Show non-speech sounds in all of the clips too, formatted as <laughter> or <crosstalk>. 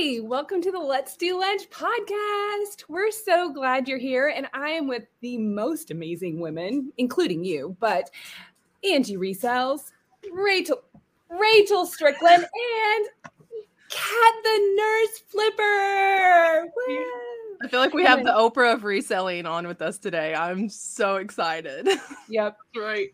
Hey, welcome to the Let's Do Lunch podcast. We're so glad you're here, and I am with the most amazing women, including you, but Angie Resells, Rachel, Rachel Strickland, and Kat the Nurse Flipper. Woo! I feel like we have the Oprah of reselling on with us today. I'm so excited. <laughs> Yep, Right.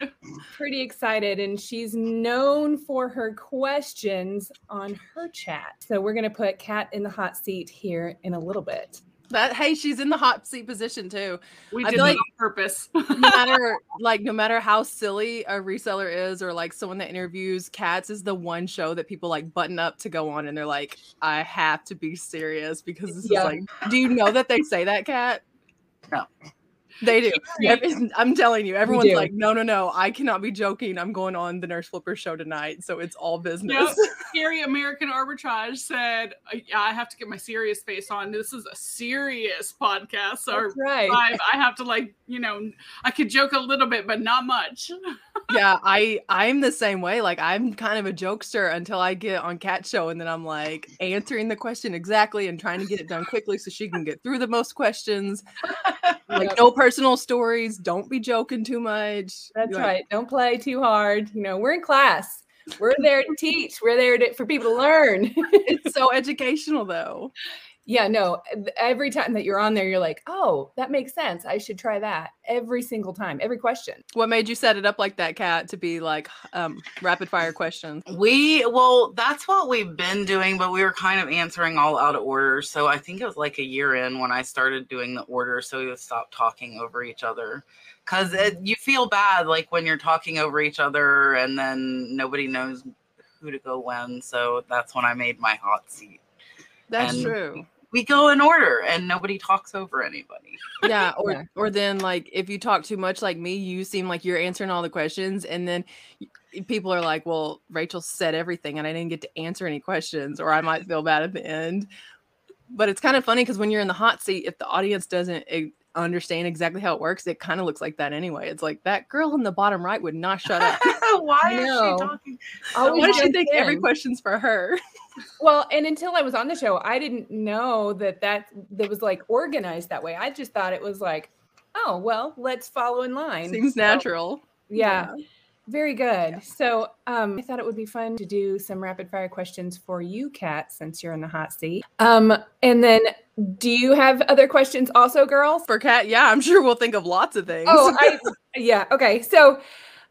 pretty excited, and she's known for her questions on her chat. So we're gonna put Kat in the hot seat here in a little bit. That hey, she's in the hot seat position too. We I did like- on purpose. No <laughs> matter like no matter how silly a reseller is or like someone that interviews Kat's is the one show that people like button up to go on and they're like, I have to be serious because this Yeah. is like do you know that they say that cat? No. They do. Every- I'm telling you, everyone's like, no, no, no. I cannot be joking. I'm going on the Nurse Flipper show tonight, so it's all business. Yep. <laughs> Scary American Arbitrage said, "Uh, "Yeah, I have to get my serious face on. This is a serious podcast, so right. I, I have to like, you know, I could joke a little bit, but not much." <laughs> yeah, I I'm the same way. Like I'm kind of a jokester until I get on Kat Show, and then I'm like answering the question exactly and trying to get it done quickly so she can get through the most questions. <laughs> Like Yep. no personal stories. Don't be joking too much. That's Like, right. Don't play too hard. You know, we're in class. We're there to teach. We're there to, for people to learn. It's so <laughs> educational though. Yeah, no. Every time that you're on there, you're like, oh, that makes sense. I should try that every single time, every question. What made you set it up like that, Kat, to be like um rapid fire questions? We well, that's what we've been doing, but we were kind of answering all out of order. So I think it was like a year in when I started doing the order, so we would stop talking over each other. Cause you feel bad like when you're talking over each other and then nobody knows who to go when. So that's when I made my hot seat. That's And- true. We go in order and nobody talks over anybody. yeah or Yeah. or then like if you talk too much like me you seem like you're answering all the questions and then people are like well rachel said everything and i didn't get to answer any questions or i might feel bad at the end but it's kind of funny because when you're in the hot seat if the audience doesn't understand exactly how it works it kind of looks like that anyway it's like that girl in the bottom right would not shut up <laughs> Why I is she talking? Always why does she think every question's for her <laughs> Well, and until I was on the show, I didn't know that that that was like organized that way. I just thought it was like, oh, well, let's follow in line. seems So, natural yeah. Very good. So um, I thought it would be fun to do some rapid fire questions for you, Kat, since you're in the hot seat. Um, and then do you have other questions also, girls? for Kat yeah i'm sure we'll think of lots of things Oh, I <laughs> yeah. Okay. So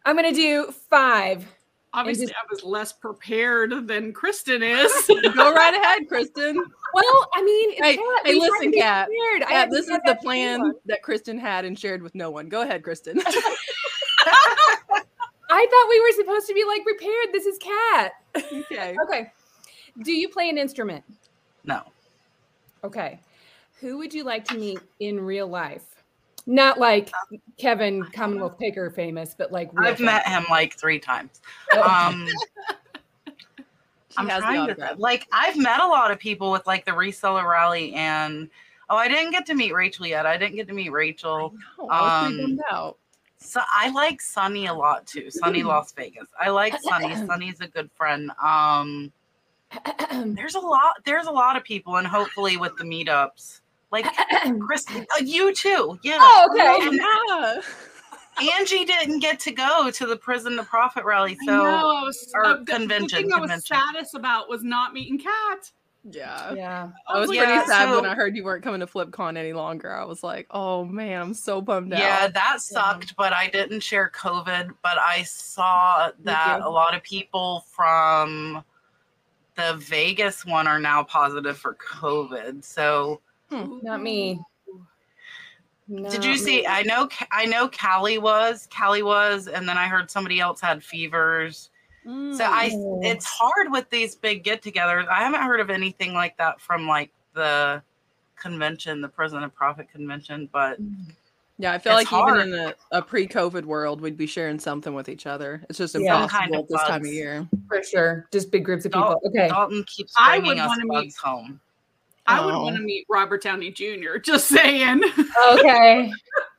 I'm gonna do five. Obviously, just- I was less prepared than Kristin is. <laughs> go right ahead kristin Well, I mean, it's Hey, Kat. hey, We listen, be Kat. I this is the plan anyone. that Kristin had and shared with no one. Go ahead, Kristin. <laughs> I thought we were supposed to be like prepared. This is Kat. okay. <laughs> Okay. Do you play an instrument? No. Okay. Who would you like to meet in real life? Not like Kevin Commonwealth Picker famous, but like real I've met him like three times. Oh, Um I'm trying to autograph. like I've met a lot of people with like the reseller rally and oh I didn't get to meet Rachel yet. I didn't get to meet Rachel. I was Um, bummed out. So I like Sunny a lot too. Sunny Las Vegas. I like <clears throat> Sunny. Sunny's a good friend. Um <clears throat> there's a lot there's a lot of people and hopefully with the meetups. Like <clears throat> Chris uh, you too. Yeah. oh, okay. And <laughs> Yeah. Angie didn't get to go to the prison to profit rally. So know, I was, or uh, convention, The thing I was convention. saddest about was not meeting Kat. Yeah. Yeah. I was Yeah, pretty sad when I heard you weren't coming to FlipCon any longer. I was like, oh man, I'm so bummed out. Yeah, that sucked, but I didn't share COVID. But I saw that a lot of people from the Vegas one are now positive for COVID. So hmm. Not me. did you see? me. I know, I know, Callie was, Callie was, and then I heard somebody else had fevers. Mm. So I, Oh. it's hard with these big get-togethers. I haven't heard of anything like that from like the convention, the Prison of Profit convention, but yeah, I feel like hard. even in a, a pre-COVID world, we'd be sharing something with each other. It's just Yeah. impossible Kind of at this time of year. for sure. Just big groups of Dal- people. Okay. Dalton keeps I bringing would us wanna meet- bugs home. I would Oh. want to meet Robert Downey Jr. <laughs> Just saying. Okay.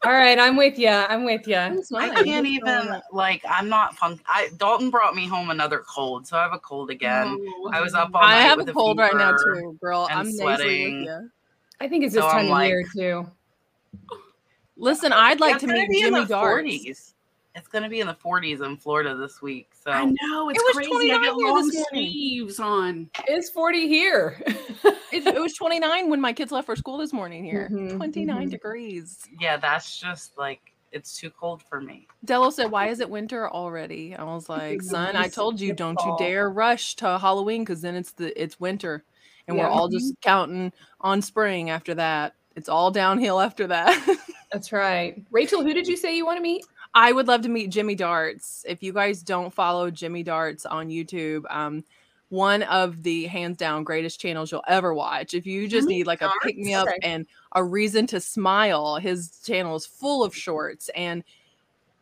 All right, I'm with you. I'm with you. I can't even like. I'm not fun. I Dalton brought me home another cold, so I have a cold again. Oh. I was up all I have with a a cold right now too, girl. I'm sweating. with you. I think it's this So time I'm of like- year too. Listen, I'd like It's to gonna meet Jimmy the Darts. 40s. It's going to be in the 40s in Florida this week. So I know it's It was crazy. 29 I get here long this morning. sleeves on. It's 40 here. <laughs> It, it was 29 when my kids left for school this morning here. Mhm, 29 mhm. degrees. yeah, that's just like it's too cold for me. Dello said, "Why is it winter already?" I was like, "Son, I told you, don't you dare rush to Halloween because then it's the it's winter, and we're all just counting on spring after that. It's all downhill after that." <laughs> That's right. Rachel, who did you say you want to meet? I would love to meet Jimmy Darts. If you guys don't follow Jimmy Darts on YouTube, um, one of the hands down greatest channels you'll ever watch. If you just Jimmy need like a pick me up Okay. and a reason to smile, his channel is full of shorts and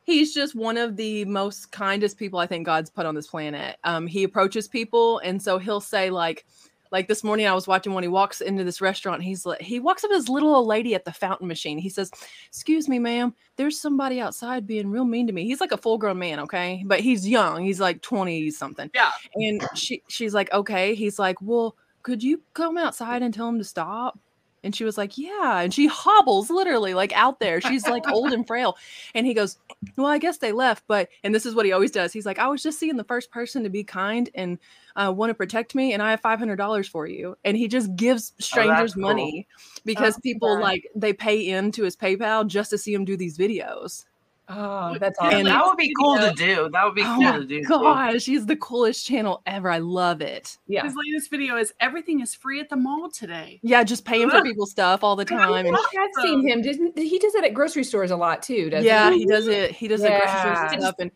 he's just one of the most kindest people I think God's put on this planet. Um, he approaches people and so he'll say like like this morning I was watching when he walks into this restaurant. He's like he walks up to this little old lady at the fountain machine. He says, "Excuse me, ma'am, there's somebody outside being real mean to me." He's like a full grown man, okay, but he's young. He's like twenty something. Yeah. And she she's like, "Okay." He's like, "Well, could you come outside and tell him to stop?" And she was like, "Yeah." And she hobbles literally like out there. She's like old and frail. And he goes, "Well, I guess they left, but." And this is what he always does. He's like, "I was just seeing the first person to be kind and uh, want to protect me, and I have five hundred dollars for you." And he just gives strangers cool. money because Oh, people right. like they pay into his PayPal just to see him do these videos. Oh, that's awesome. And- that would be cool video. to do. That would be Oh cool my to do. too. Gosh, he's the coolest channel ever. I love it. yeah. His latest video is everything is free at the mall today. Yeah, just paying for people's stuff all the time. And I have seen him. Didn't he does it at grocery stores a lot too, doesn't yeah, he? he does it. He does the grocery store Yeah. stuff and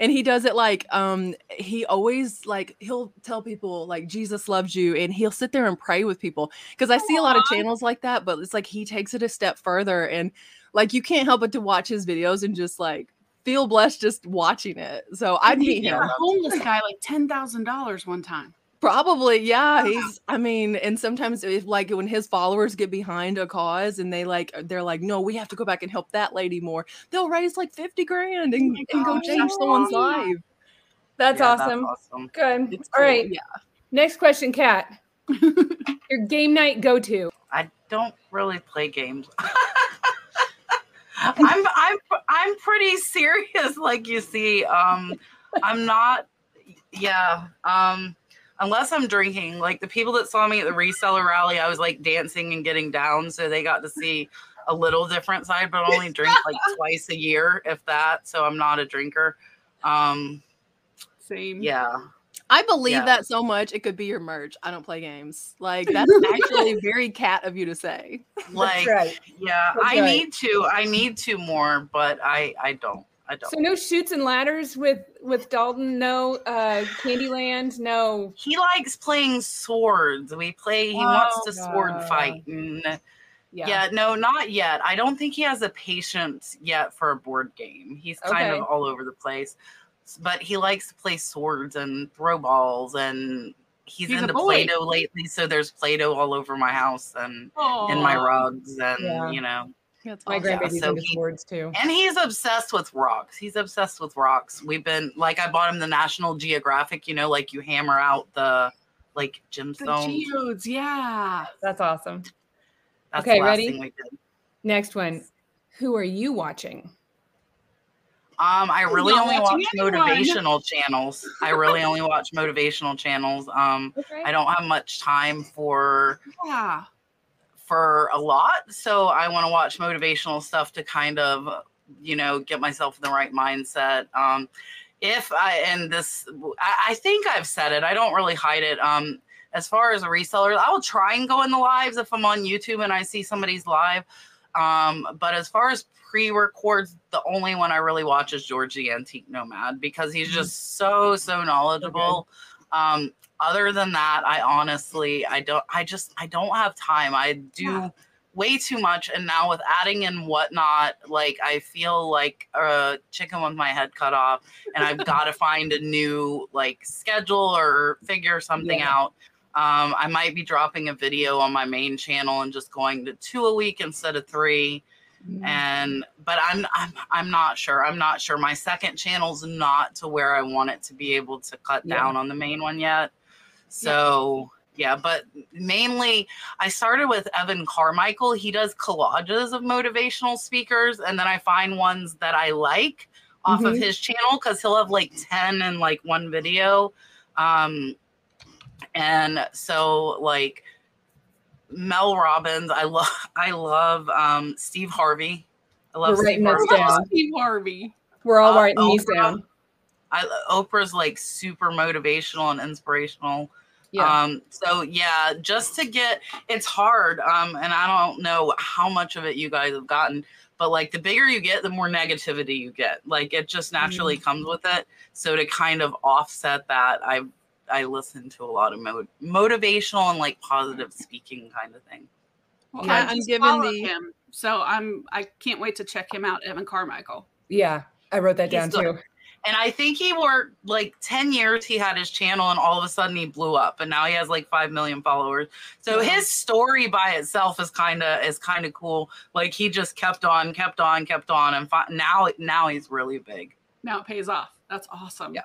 and he does it like um he always like he'll tell people like Jesus loves you and he'll sit there and pray with people because I see a lot of channels like that but it's like he takes it a step further and like you can't help but to watch his videos and just like feel blessed just watching it. So I'd he meet gave him. a homeless guy like ten thousand dollars one time. Probably, yeah. He's, I mean, and sometimes if like when his followers get behind a cause and they like, they're like, no, we have to go back and help that lady more. They'll raise like 50 grand and, oh my and go change someone's awesome. life. That's Yeah, awesome. awesome. Good. It's All cool, right. Yeah. Next question, Kat. <laughs> Your game night go to. I don't really play games. <laughs> I'm I'm I'm pretty serious, like you see. Um, I'm not. Yeah. Um, unless I'm drinking, like the people that saw me at the reseller rally, I was like dancing and getting down, so they got to see a little different side. But I only <laughs> drink like twice a year, if that. So I'm not a drinker. Um, Same. yeah. I believe Yeah. that so much. It could be your merch. I don't play games. Like that's <laughs> actually very Kat of you to say. Like, right. yeah, That's I right. need to. I need to more, but I I don't. I don't. So no Chutes and Ladders with with Dalton. No uh Candyland. No. he likes playing swords. We play. He wants to sword Oh. fight. And Yeah. yeah. no, not yet. I don't think he has the patience yet for a board game. He's kind Okay. of all over the place, but he likes to play swords and throw balls. And he's, He's into. Play-Doh lately, so there's Play-Doh all over my house and in my rugs, and Yeah. you know. That's My awesome. grandbaby's so into he- swords too. And he's obsessed with rocks. He's obsessed with rocks. We've been like I bought him the National Geographic, you know, like you hammer out the like The gemstones. geodes, yeah. That's awesome. That's Okay, the last ready? thing we did. Next one. Who are you watching? Um, I really only watch anyone. motivational channels. I really only watch motivational channels. Um, Okay. I don't have much time for Yeah. for a lot, so I want to watch motivational stuff to kind of, you know, get myself in the right mindset. Um, if I and this, I, I think I've said it. I don't really hide it. Um, as far as a reseller, I will try and go in the lives if I'm on YouTube and I see somebody's live. Um, but as far as pre-records, the only one I really watch is George the Antique Nomad because he's just so so knowledgeable. Um, other than that, I honestly I don't I just I don't have time. I do Yeah. way too much and now with adding in whatnot, like I feel like a chicken with my head cut off and I've <laughs> got to find a new like schedule or figure something Yeah. out. Um, I might be dropping a video on my main channel and just going to two a week instead of three. And but I'm I'm I'm not sure. I'm not sure. My second channel's not to where I want it to be able to cut Yeah. down on the main one yet. So yeah, but mainly I started with Evan Carmichael. He does collages of motivational speakers, and then I find ones that I like off of Mhm. his channel because he'll have like 10 in like one video. Um and so like Mel Robbins, I love I love um Steve Harvey. I love We're Steve writing this Harvey. down. <laughs> Steve Harvey. We're all Uh, writing these down. I Oprah's like super motivational and inspirational. Yeah. Um, so yeah, just to get it's hard. Um, and I don't know how much of it you guys have gotten, but like the bigger you get, the more negativity you get. Like it just naturally comes with it. So to kind of offset that, I I listen to a lot of mo- motivational and like positive speaking kind of thing. Well, Yeah, I I'm just given the- him, so I'm I can't wait to check him out, Evan Carmichael. yeah. I wrote that He's down good. too. And I think he worked like 10 years he had his channel and all of a sudden he blew up and now he has like 5 million followers. So Wow. his story by itself is kind of is kind of cool. Like he just kept on, kept on, kept on and fi- now now he's really big. Now it pays off. That's awesome. Yeah.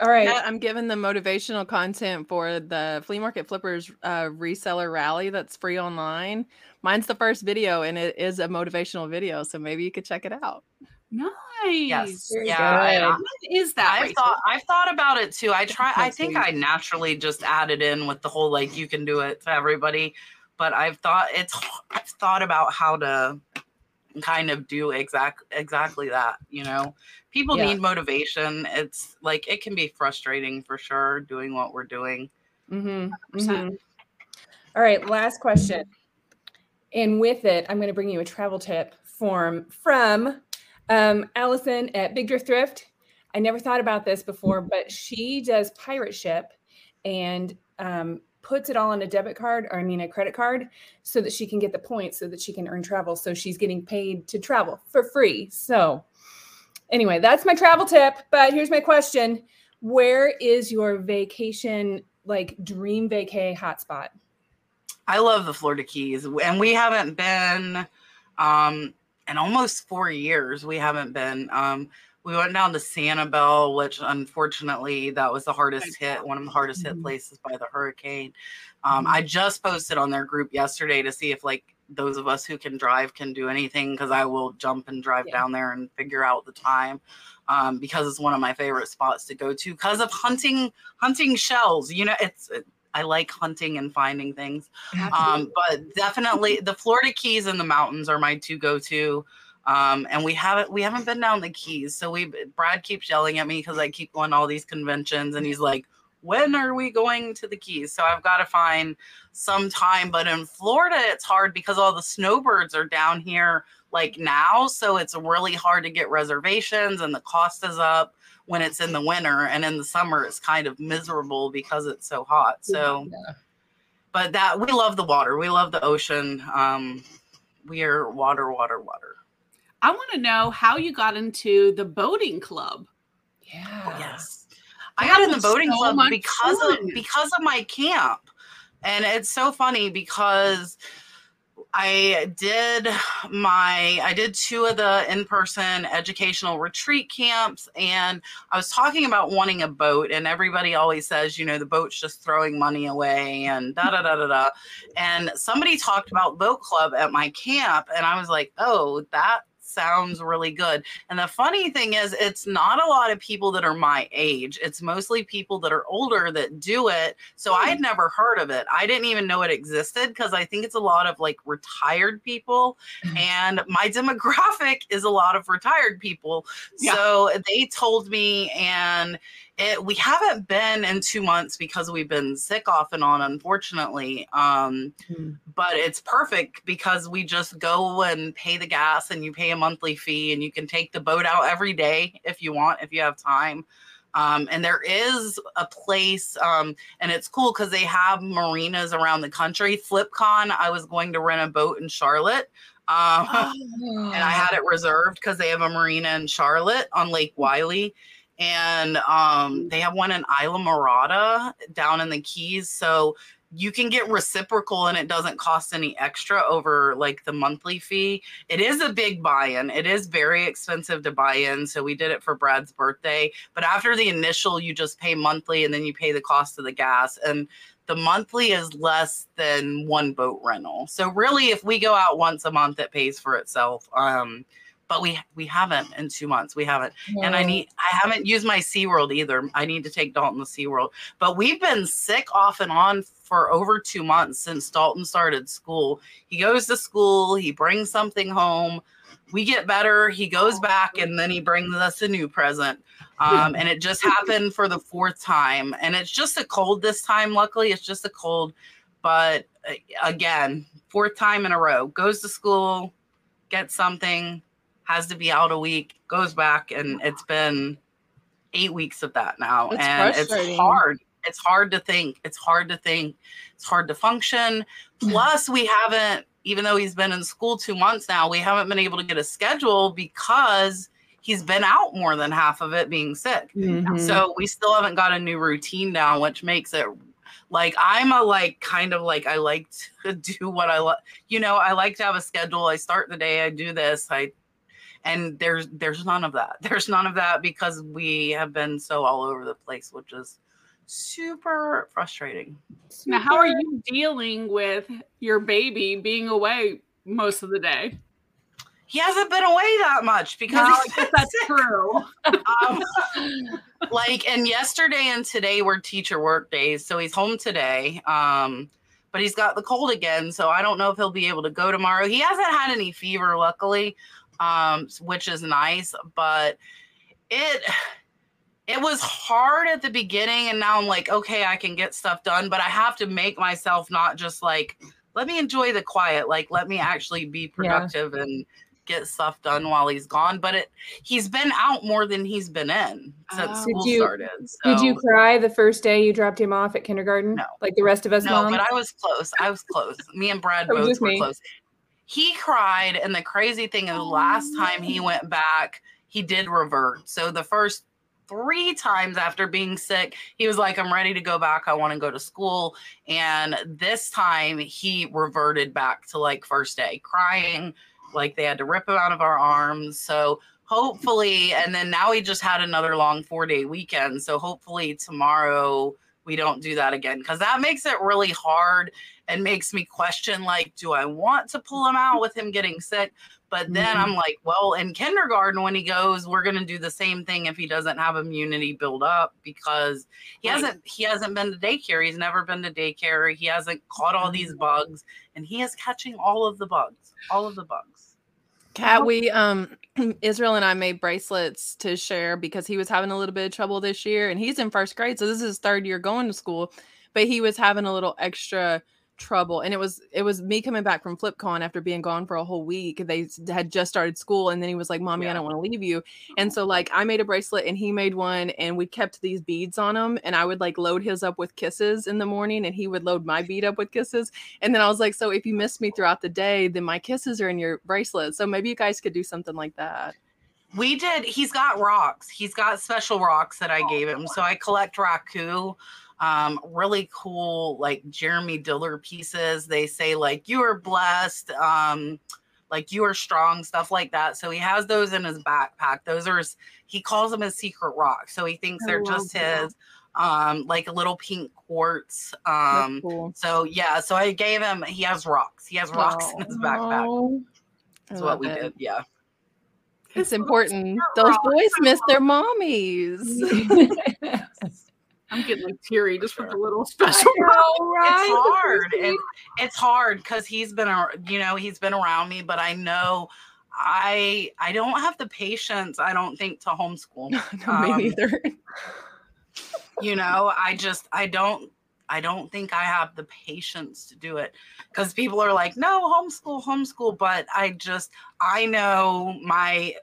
All right. Yeah, I'm giving the motivational content for the Flea Market Flippers uh, reseller rally that's free online. Mine's the first video and it is a motivational video, so maybe you could check it out. Nice. Yes. Very yeah. I- good. What is that? I've thought I've thought about it too. I try I think. I naturally just added in with the whole like you can do it to everybody, but I've thought it's I've thought about how to kind of do exact exactly that, you know. People Yeah. need motivation. It's like it can be frustrating for sure doing what we're doing. Mm-hmm. 100%. mhm. All right, last question. And with it, I'm going to bring you a travel tip form from um, Allison at Big Drift Thrift. I never thought about this before, but she does pirate ship and um, puts it all on a debit card or I mean a credit card so that she can get the points so that she can earn travel. So she's getting paid to travel for free. So anyway, that's my travel tip. But here's my question. Where is your vacation like dream vacay hotspot? I love the Florida Keys, and we haven't been um, in almost four years. We haven't been. Um, we went down to Sanibel, which unfortunately that was the hardest hit, one of the hardest hit Mhm. places by the hurricane. Um, I just posted on their group yesterday to see if like those of us who can drive can do anything because I will jump and drive Yeah. down there and figure out the time um, because it's one of my favorite spots to go to because of hunting hunting shells. You know, it's I like hunting and finding things. Um, but definitely the Florida Keys and the mountains are my two go to. Um, and we haven't we haven't been down the Keys, so we Brad keeps yelling at me because I keep going to all these conventions, and he's like, "When are we going to the Keys?" So I've got to find some time. But in Florida, it's hard because all the snowbirds are down here like now, so it's really hard to get reservations, and the cost is up when it's in the winter, and in the summer it's kind of miserable because it's so hot. So but that we love the water we love the ocean um we are water water water I want to know how you got into the boating club. yeah. yes i got in the boating so club because fun. of because of my camp and it's so funny because I did my I did two of the in-person educational retreat camps and I was talking about wanting a boat and everybody always says, you know, the boat's just throwing money away and da da da da da. And somebody talked about boat club at my camp and I was like, "Oh, that sounds really good." And the funny thing is it's not a lot of people that are my age. It's mostly people that are older that do it. So I had hmm. never heard of it. I didn't even know it existed because I think it's a lot of like retired people. Mm-hmm. And my <laughs> demographic is a lot of retired people. Yeah. So they told me, and it, we haven't been in two months because we've been sick off and on, unfortunately. Um, Hmm. but it's perfect because we just go and pay the gas and you pay a monthly fee and you can take the boat out every day if you want, if you have time. Um, and there is a place, um, and it's cool because they have marinas around the country. FlipCon, I was going to rent a boat in Charlotte. Um, <laughs> and I had it reserved because they have a marina in Charlotte on Lake Wylie, and um, they have one in Islamorada down in the Keys. So you can get reciprocal and it doesn't cost any extra over like the monthly fee. It is a big buy in. It is very expensive to buy in. So we did it for Brad's birthday. But after the initial, you just pay monthly and then you pay the cost of the gas. And the monthly is less than one boat rental. So really, if we go out once a month, it pays for itself. Um, but we we haven't in two months. We haven't, and I need I haven't used my SeaWorld either. I need to take Dalton to SeaWorld. But we've been sick off and on for over two months since Dalton started school. He goes to school, he brings something home. We get better. He goes back and then he brings us a new present. Um, and it just <laughs> happened for the fourth time. And it's just a cold this time. Luckily, it's just a cold. But uh, again, fourth time in a row. Goes to school, gets something, has to be out a week, goes back, and it's been eight weeks of that now. That's and it's hard. It's hard to think. It's hard to think. It's hard to function. Plus, we haven't, even though he's been in school two months now, we haven't been able to get a schedule because he's been out more than half of it being sick. Mhm. So we still haven't got a new routine down, which makes it like I'm a like kind of like I like to <laughs> do what I like. You know, I like to have a schedule. I start the day, I do this, I and there's there's none of that. <laughs> There's none of that because we have been so all over the place, which is super frustrating. Now, how are you dealing with your baby being away most of the day? He hasn't been away that much because Well, I he's that's sick. <laughs> true. um, like and yesterday and today were teacher work days so he's home today um but he's got the cold again so i don't know if he'll be able to go tomorrow he hasn't had any fever luckily um which is nice but it it was hard at the beginning and now i'm like okay i can get stuff done but i have to make myself not just like let me enjoy the quiet like let me actually be productive and get stuff done while he's gone but it he's been out more than he's been in since Oh. school Did you- started Did you cry the first day you dropped him off at kindergarten? No. Like the rest of us no moms? but i was close i was close me and brad both were me. close he cried and the crazy thing is the last time he oh. went back he did revert. So the first three times after being sick he was like i'm ready to go back. I want to go to school. And this time he reverted back to like first day crying like they had to rip him out of our arms. So hopefully and then now he just had another long four day weekend. So hopefully tomorrow we don't do that again because that makes it really hard and makes me question like do i want to pull him out with him getting sick? But then Mhm. i'm like well in kindergarten when he goes we're going to do the same thing if he doesn't have immunity build up because he Right. hasn't he hasn't been to daycare. He's never been to daycare. He hasn't caught all these bugs and he is catching all of the bugs all of the bugs Kat, we um <clears throat> Israel and I made bracelets to share because he was having a little bit of trouble this year and he's in first grade, so this is his third year going to school, but he was having a little extra trouble and it was it was me coming back from FlipCon after being gone for a whole week. They had just started school and then he was like, "Mommy, I don't want to leave you." And so like I made a bracelet and he made one and we kept these beads on them and I would like load his up with kisses in the morning and he would load my bead up with kisses and then I was like, so if you miss me throughout the day, then my kisses are in your bracelet. So maybe you guys could do something like that. We did. He's got rocks. He's got special rocks that I oh, gave him. So I collect raku, um, really cool like Jeremy Diller pieces. They say like you are blessed, um, like you are strong, stuff like that. So he has those in his backpack. Those are his, he calls them his secret rocks. So he thinks I they're just that. his, um, like a little pink quartz. Um, cool. so yeah, so I gave him. He has rocks. He has rocks in his backpack. Oh. That's what we it. did. Yeah. It's important. Those boys miss their <laughs> mommies. <laughs> <laughs> I'm getting like teary just with the little special. know, <laughs> right? it's hard it's hard because he's been you know he's been around me but i know i i don't have the patience i don't think to homeschool <laughs> no, me Um, neither. you know i just i don't i don't think i have the patience to do it because people are like no homeschool homeschool but i just i know my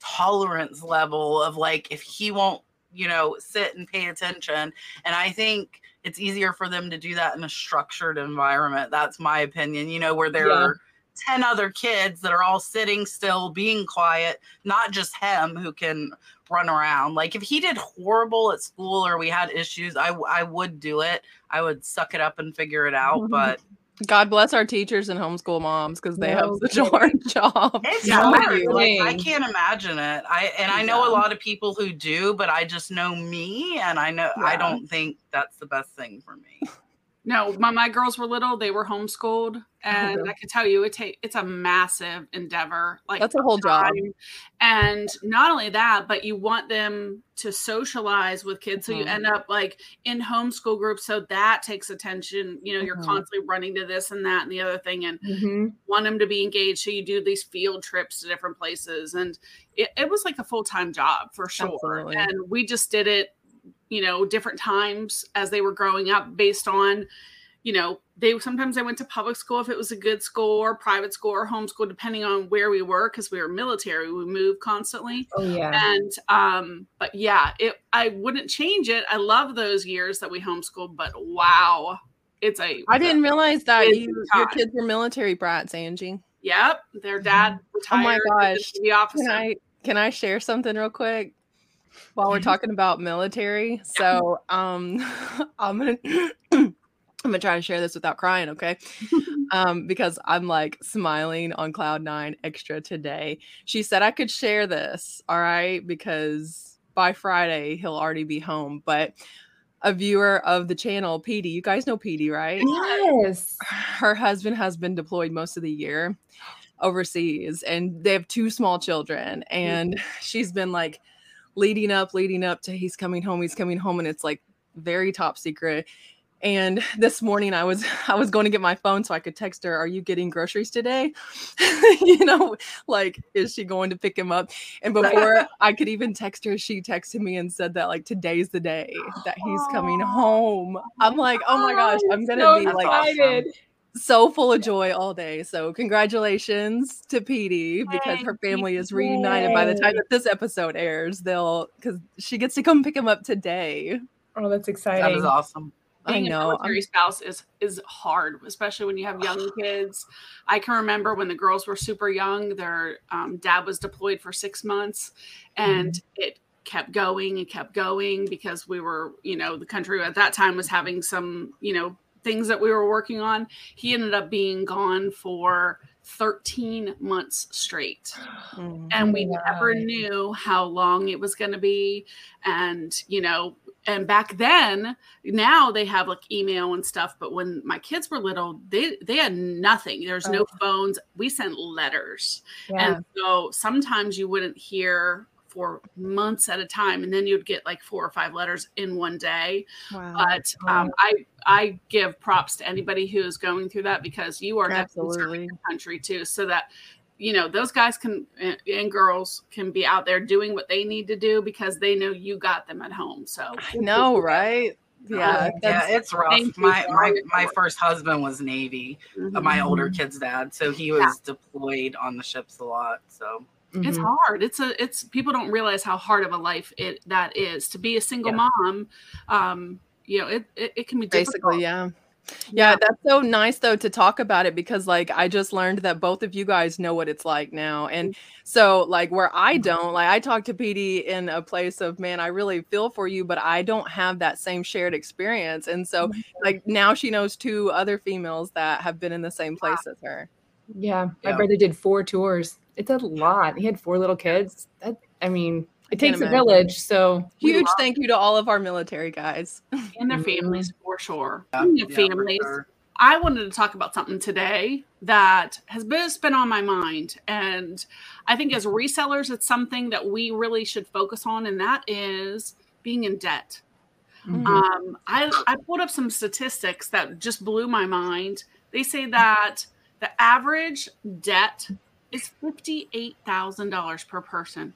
tolerance level of like if he won't you know sit and pay attention and i think it's easier for them to do that in a structured environment that's my opinion you know where they're 10 other kids that are all sitting still, being quiet, not just him who can run around. Like if he did horrible at school or we had issues, I I would do it. I would suck it up and figure it out, <laughs> but God bless our teachers and homeschool moms because they have such a hard <laughs> job. It's hard. Like, I can't imagine it. I and I know a lot of people who do, but I just know me, and I know I don't think that's the best thing for me. No, my, my girls were little, they were homeschooled. And Okay. I can tell you it take it's a massive endeavor. Like That's a whole job. And not only that, but you want them to socialize with kids. So you Mhm. end up like in homeschool groups. So that takes attention. You know, you're Mhm. constantly running to this and that and the other thing and Mhm. want them to be engaged. So you do these field trips to different places. And it, it was like a full time job for sure. Absolutely. And we just did it, you know, different times as they were growing up based on you know, they sometimes they went to public school if it was a good school or private school or homeschool, depending on where we were, because we were military, we moved constantly. Oh yeah. And um, but yeah, it I wouldn't change it. I love those years that we homeschooled, but wow, it's a I didn't realize that you, your kids were military brats, Angie. Yep, their dad retired. Oh my gosh. Navy officer. Can I can I share something real quick while we're talking about military? So um <laughs> I'm gonna <clears throat> I'm gonna try to share this without crying, okay? <laughs> um, because I'm like smiling on cloud nine extra today. She said I could share this, all right, because by Friday he'll already be home. But a viewer of the channel, PD, you guys know PD, right? yes. <sighs> her husband has been deployed most of the year overseas and they have two small children and she's been like leading up leading up to he's coming home he's coming home and it's like very top secret. And <laughs> this morning i was <laughs> i was going to get my phone so i could text her are you getting groceries today? <laughs> You know like is she going to pick him up? And before i could even text her she texted me and said that like today's the day that he's coming home. I'm like oh my gosh i'm gonna so be like excited. So full of joy all day. So congratulations to Petey because her family is reunited by the time that this episode airs. They'll because she gets to come pick him up today. Oh, that's exciting. That is awesome. I being a know. I'm- military spouse is is hard, especially when you have young <sighs> kids. I can remember when the girls were super young. Their um, dad was deployed for six months, and it kept going and kept going because we were, you know, the country at that time was having some, you know, things that we were working on. He ended up being gone for 13 months straight Mm. and we Wow. never knew how long it was going to be and you know and back then now they have like email and stuff but when my kids were little they they had nothing there's no phones we sent letters yeah. and so sometimes you wouldn't hear for months at a time and then you'd get like four or five letters in one day Wow. but um, i i give props to anybody who is going through that because you are definitely serving Absolutely. your country too so that you know those guys can and, and girls can be out there doing what they need to do because they know you got them at home so I know, right? Yeah. yeah, it's rough. My my my first husband was Navy, uh, Mhm. my older kid's dad, so he was Yeah. deployed on the ships a lot. So it's Mhm. hard. It's a it's people don't realize how hard of a life it that is. To be a single Yeah. mom um you know it, it, it can be difficult. basically yeah yeah. that's so nice though to talk about it because like i just learned that both of you guys know what it's like now. And so like where i don't like i talk to pd in a place of man i really feel for you but i don't have that same shared experience. And so like now she knows two other females that have been in the same place as her. Yeah, my Yeah. brother did four tours. It's a lot. He had four little kids. That I mean, it can't takes a village. So huge thank you to all of our military guys <laughs> and their families for sure yeah, Speaking of yeah, for families sure. I wanted to talk about something today that has been, has been on my mind. And I think as resellers, it's something that we really should focus on, and that is being in debt. Mhm. Um, I, I pulled up some statistics that just blew my mind. They say that the average debt is $58,000 per person.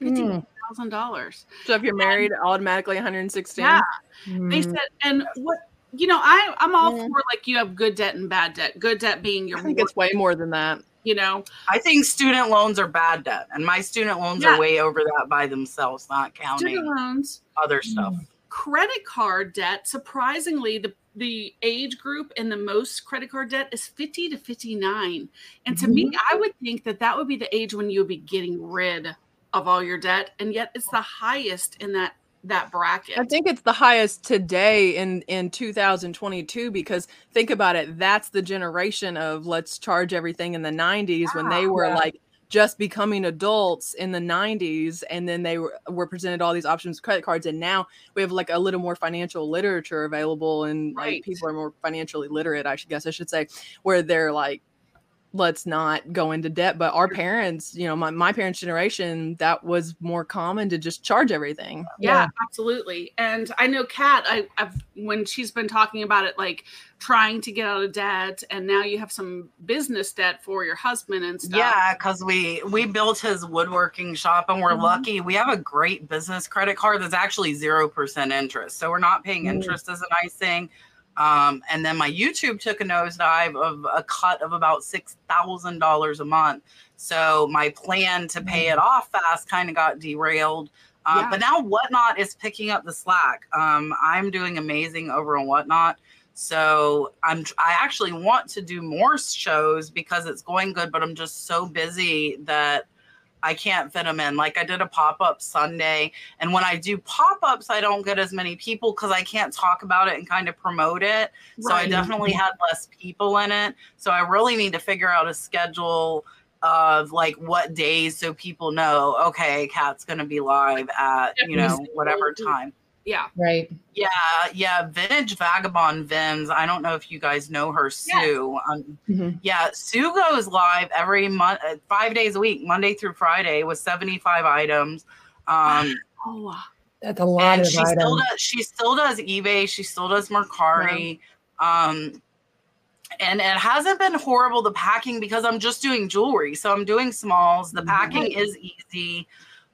Mm. $58,000. so if you're married automatically 116 Yeah. They Mm. said, and what, you know, I, I'm all Yeah. for like you have good debt and bad debt. Good debt being your i think it's way more than that you know I think student loans are bad debt, and my student loans Yeah. are way over that by themselves, not counting student loans other stuff. Credit card debt, surprisingly, the the age group and the most credit card debt is 50 to 59. And to me, mm-hmm. I would think that that would be the age when you would be getting rid of all your debt. And yet it's the highest in that that bracket. I think it's the highest today in in 2022 because think about it that's the generation of let's charge everything in the 90s when they were Yeah. like just becoming adults in the 90s and then they were, were presented all these options credit cards and now we have like a little more financial literature available and Right. like people are more financially literate I should guess I should say where they're like let's not go into debt but our parents you know my, my parents generation that was more common to just charge everything yeah, absolutely. And I know Kat, I, I've when she's been talking about it, like trying to get out of debt, and now you have some business debt for your husband and stuff. Yeah, because we we built his woodworking shop and we're Mhm. lucky. We have a great business credit card that's actually zero percent interest. So we're not paying Mm. interest as a nice thing. Um, and then my YouTube took a nosedive of a cut of about six thousand dollars a month. So my plan to pay it off fast kind of got derailed. Uh, Yeah. But now Whatnot is picking up the slack. Um, I'm doing amazing over on Whatnot. So I'm I actually want to do more shows because it's going good, but I'm just so busy that I can't fit them in. Like I did a pop-up Sunday, and when I do pop-ups, I don't get as many people because I can't talk about it and kind of promote it. So I definitely had less people in it. So I really need to figure out a schedule of like what days so people know, okay, Kat's gonna be live at you know whatever time. Yeah. Right. Yeah, yeah, Vintage Vagabond Vins. I don't know if you guys know her, Sue. Um, Mhm. yeah, Sue goes live every month, uh, five days a week, Monday through Friday, with seventy-five items. Um, <gasps> Oh, wow. That's a lot and of she still does. She still does eBay. She still does Mercari. Um, and it hasn't been horrible the packing because I'm just doing jewelry, so I'm doing smalls. The packing is easy.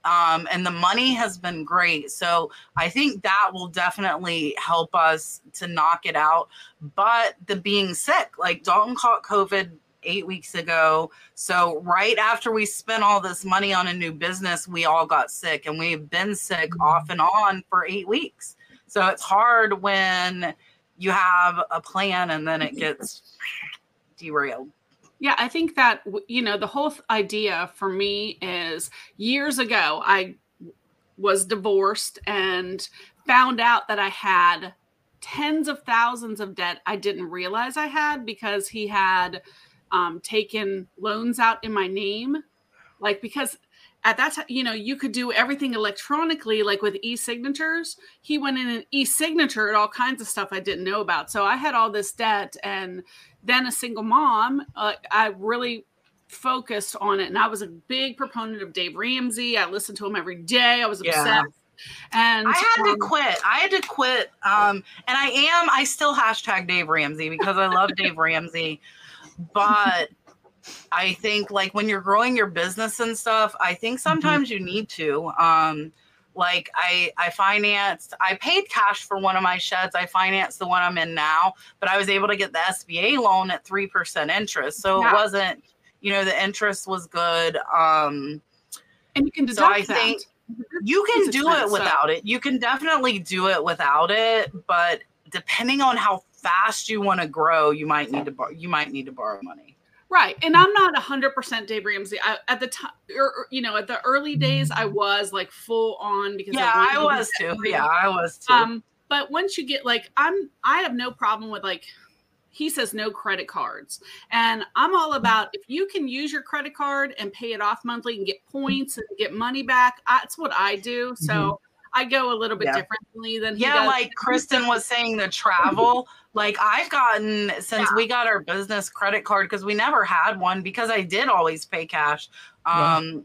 Um, and the money has been great. So I think that will definitely help us to knock it out. But the being sick, like Dalton caught COVID eight weeks ago. So right after we spent all this money on a new business, we all got sick and we've been sick off and on for eight weeks. So it's hard when you have a plan and then it <laughs> gets derailed. Yeah, I think that you know the whole idea for me is years ago I was divorced and found out that I had tens of thousands of debt I didn't realize I had because he had um, taken loans out in my name, like because at that time you know you could do everything electronically like with e-signatures. He went in and e-signature all kinds of stuff i didn't know about. So i had all this debt and then a single mom, uh, I really focused on it. And I was a big proponent of Dave Ramsey. I listened to him every day. I was Yeah. obsessed. And I had to um, quit. I had to quit. Um, and I am, I still hashtag Dave Ramsey because I love Dave Ramsey. But I think like when you're growing your business and stuff, I think sometimes you need to. Um, like I I financed, I paid cash for one of my sheds. I financed the one I'm in now, but I was able to get the SBA loan at three percent interest. So Yeah. it wasn't, you know, the interest was good. Um and you can So deduct I that. think you can do it so- without it. You can definitely do it without it, but depending on how fast you want to grow, you might need to bor- you might need to borrow money. Right. And hmm. I'm not 100% Dave Ramsey. I, at the time, or, er, you know, at the early days, I hmm. was like full on because Yeah, I to was too. Yeah, I was too. Um, but once you get like, I'm, I have no problem with like, he says no credit cards, and I'm all hmm. about if you can use your credit card and pay it off monthly and get points and get money back. That's what I do. So mm-hmm. I go a little bit Yeah. differently than he yeah, does. like Kristin was saying, the travel. Like I've gotten since we got our business credit card because we never had one because I did always pay cash. Yeah. Um,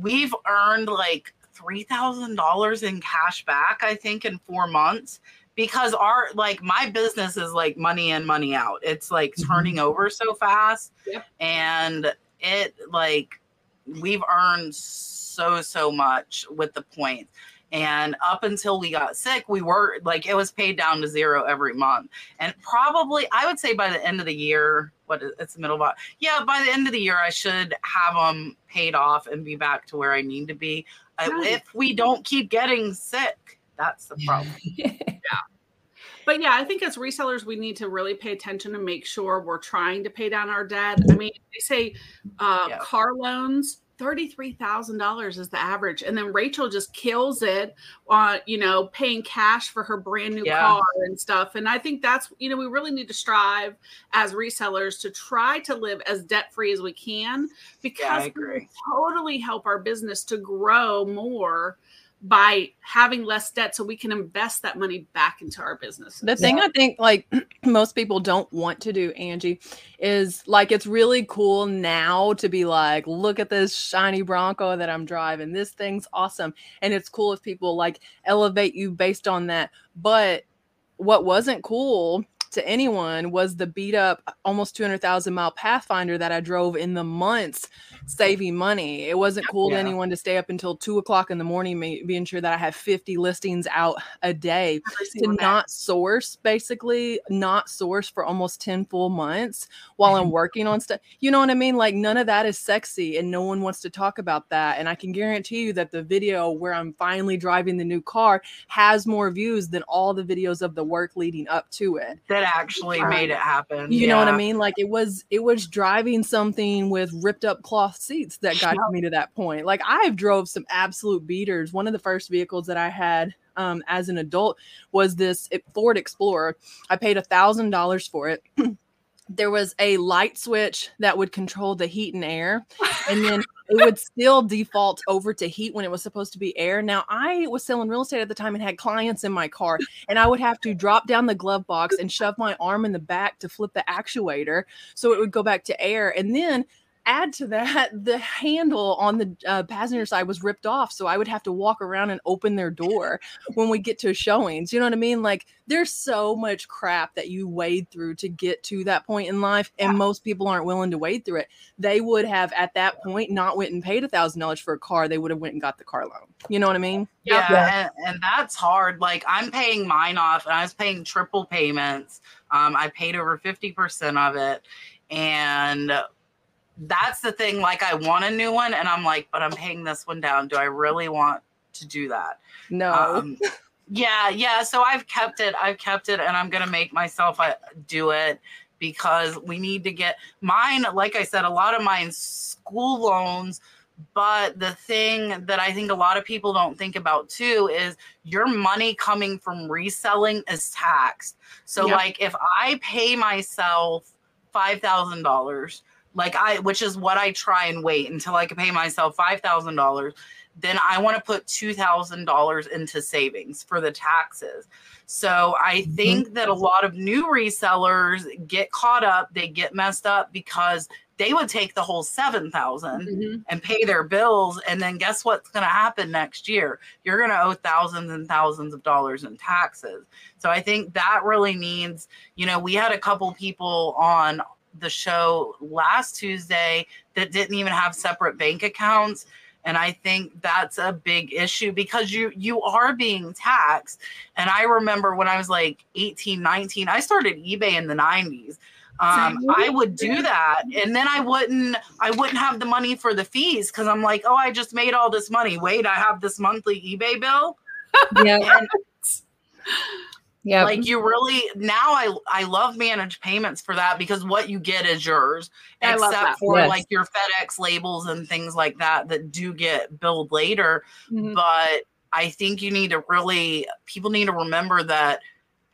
we've earned like three thousand dollars in cash back, I think, in four months because our like my business is like money in, money out. It's like Mhm. turning over so fast, Yep. and it like we've earned so so much with the points. And up until we got sick, we were like it was paid down to zero every month. And probably I would say by the end of the year, what is it's the middle of yeah, by the end of the year, I should have them paid off and be back to where I need to be. Nice. If we don't keep getting sick, That's the problem. <laughs> Yeah. But yeah, I think as resellers, we need to really pay attention to make sure we're trying to pay down our debt. I mean, they say uh, Yeah. car loans. Thirty-three thousand dollars is the average, and then Rachel just kills it on you know paying cash for her brand new Yeah. car and stuff. And I think that's you know we really need to strive as resellers to try to live as debt free as we can because it will agree. totally help our business to grow more by having less debt, so we can invest that money back into our business. The thing I think like <clears throat> most people don't want to do, Angie, is like it's really cool now to be like, look at this shiny Bronco that I'm driving. This thing's awesome. And it's cool if people like elevate you based on that. But what wasn't cool to anyone was the beat up uh, almost 200,000 mile Pathfinder that I drove in the months saving money. It wasn't cool to anyone to stay up until two o'clock in the morning, being sure that I have 50 listings out a day to day. not source basically not source for almost 10 full months while i'm <laughs> working on stuff you know what i mean like none of that is sexy and no one wants to talk about that and i can guarantee you that the video where i'm finally driving the new car has more views than all the videos of the work leading up to it That actually made it happen. you know what i mean? Like it was it was driving something with ripped up cloth seats that got Yep. me to that point. Like i've drove some absolute beaters. One of the first vehicles that i had um, as an adult was this ford explorer. I paid a thousand dollars for it <clears throat> there was a light switch that would control the heat and air and then <laughs> it would still default over to heat when it was supposed to be air. Now, I was selling real estate at the time and had clients in my car, and I would have to drop down the glove box and shove my arm in the back to flip the actuator so it would go back to air. And then add to that, <laughs> the handle on the uh, passenger side was ripped off. So I would have to walk around and open their door when we get to showings. You know what I mean? Like, there's so much crap that you wade through to get to that point in life, and most people aren't willing to wade through it they would have at that point not went and paid a thousand dollars for a car they would have went and got the car loan you know what i mean Yeah, And, and that's hard. Like I'm paying mine off, and I was paying triple payments. Um, I paid over fifty percent of it, and that's the thing. Like I want a new one, and I'm like, but I'm paying this one down. Do I really want to do that? no Um, <laughs> yeah, yeah. So I've kept it. I've kept it, and I'm gonna make myself uh, do it because we need to get mine. Like I said, a lot of mine school loans. But the thing that I think a lot of people don't think about too is your money coming from reselling is taxed. So, Yep. like, if I pay myself five thousand dollars, like I, which is what I try and wait until I can pay myself five thousand dollars, then I want to put two thousand dollars into savings for the taxes. So I think that a lot of new resellers get caught up, they get messed up because they would take the whole seven thousand Mhm. and pay their bills and then guess what's going to happen next year you're going to owe thousands and thousands of dollars in taxes so i think that really needs you know we had a couple people on the show last tuesday that didn't even have separate bank accounts and i think that's a big issue because you you are being taxed and i remember when i was like 18 19 i started ebay in the 90s um, I would do that, and then I wouldn't. I wouldn't have the money for the fees because I'm like, oh, I just made all this money. Wait, I have this monthly eBay bill. <laughs> Yeah. <laughs> Yeah. like you really now, I I love managed payments for that because what you get is yours, I except for Yes. like your FedEx labels and things like that that do get billed later. Mhm. But I think you need to really people need to remember that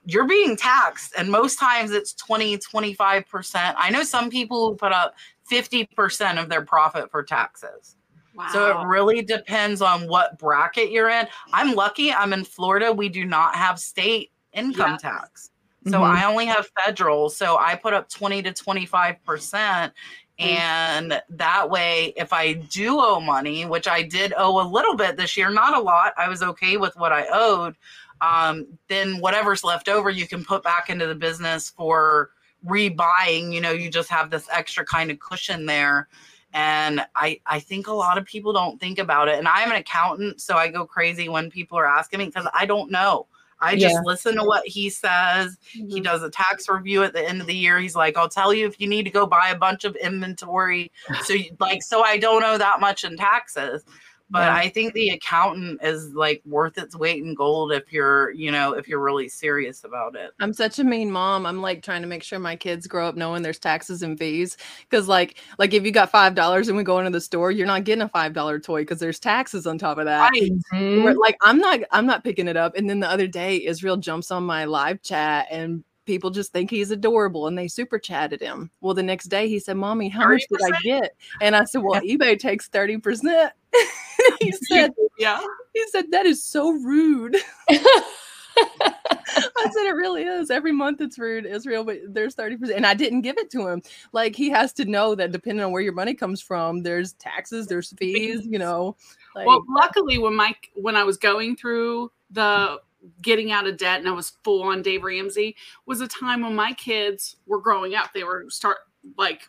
you're being taxed and most times it's 20 25% i know some people who put up 50% of their profit for taxes Wow. so it really depends on what bracket you're in i'm lucky i'm in florida we do not have state income Yes. tax. So Mhm. i only have federal so i put up 20 to 25% and that way if i do owe money which i did owe a little bit this year not a lot i was okay with what i owed um, then whatever's left over you can put back into the business for rebuying you know you just have this extra kind of cushion there. And i i think a lot of people don't think about it. And i'm an accountant so i go crazy when people are asking me because i don't know i just Yeah. listen to what he says he Mhm. does a tax review at the end of the year he's like i'll tell you if you need to go buy a bunch of inventory so you, like so i don't owe that much in taxes but Yeah. I think the accountant is like worth its weight in gold if you're, you know, if you're really serious about it. I'm such a mean mom. I'm like trying to make sure my kids grow up knowing there's taxes and fees. Cause like like if you got five dollars and we go into the store, you're not getting a five dollar toy because there's taxes on top of that. Right. Like I'm not I'm not picking it up. And then the other day, Israel jumps on my live chat and people just think he's adorable and they super chatted him. Well, the next day he said, Mommy, how much did I get? And I said, Well, eBay takes 30%. <laughs> he <laughs> said, Yeah. he said, That is so rude. <laughs> I said it really is. Every month it's rude, Israel, but there's 30%. And I didn't give it to him. Like he has to know that depending on where your money comes from, there's taxes, there's fees, you know. Like Well, luckily, when my when I was going through the getting out of debt and I was full on Dave Ramsey, was a time when my kids were growing up. They were start like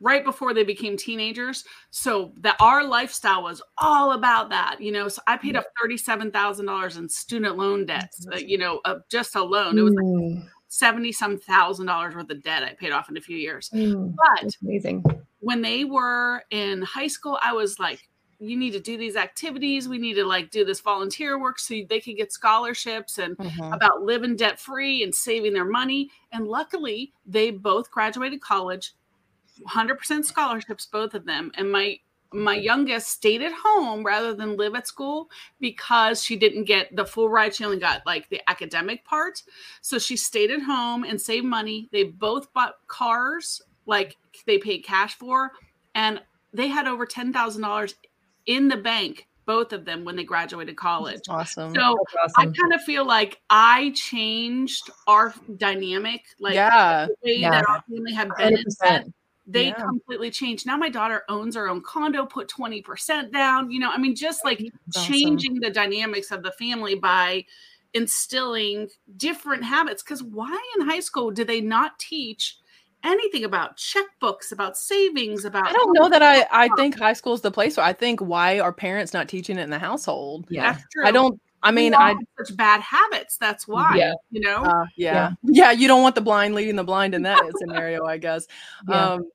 right before they became teenagers. So that our lifestyle was all about that, you know. So I paid off thirty seven thousand dollars in student loan debts, uh, you know, uh, just a loan. It was like Mm, seventy some thousand dollars worth of debt I paid off in a few years. mm, But amazing. when they were in high school, I was like, you need to do these activities. We need to like do this volunteer work so they could get scholarships and Mhm. about living debt free and saving their money. And luckily, they both graduated college, 100% scholarships, both of them. And my my youngest stayed at home rather than live at school because she didn't get the full ride. She only got like the academic part. So she stayed at home and saved money. They both bought cars, like they paid cash for, and they had over $10,000 in the bank, both of them, when they graduated college. awesome. So That's I kind of feel like I changed our dynamic, like yeah. the way Yeah. that our family had been. in debt. 100%. They Yeah. completely changed. Now my daughter owns her own condo, put 20% down. You know, I mean, just like That's awesome. changing the dynamics of the family by instilling different habits. Because why in high school did they not teach anything about checkbooks, about savings, about I don't know that I I think high school is the place where I think why are parents not teaching it in the household? Yeah. That's true. I don't I mean I such bad habits. That's why. Yeah. You know. uh, yeah. yeah. you don't want the blind leading the blind in that scenario, I guess. Yeah. Um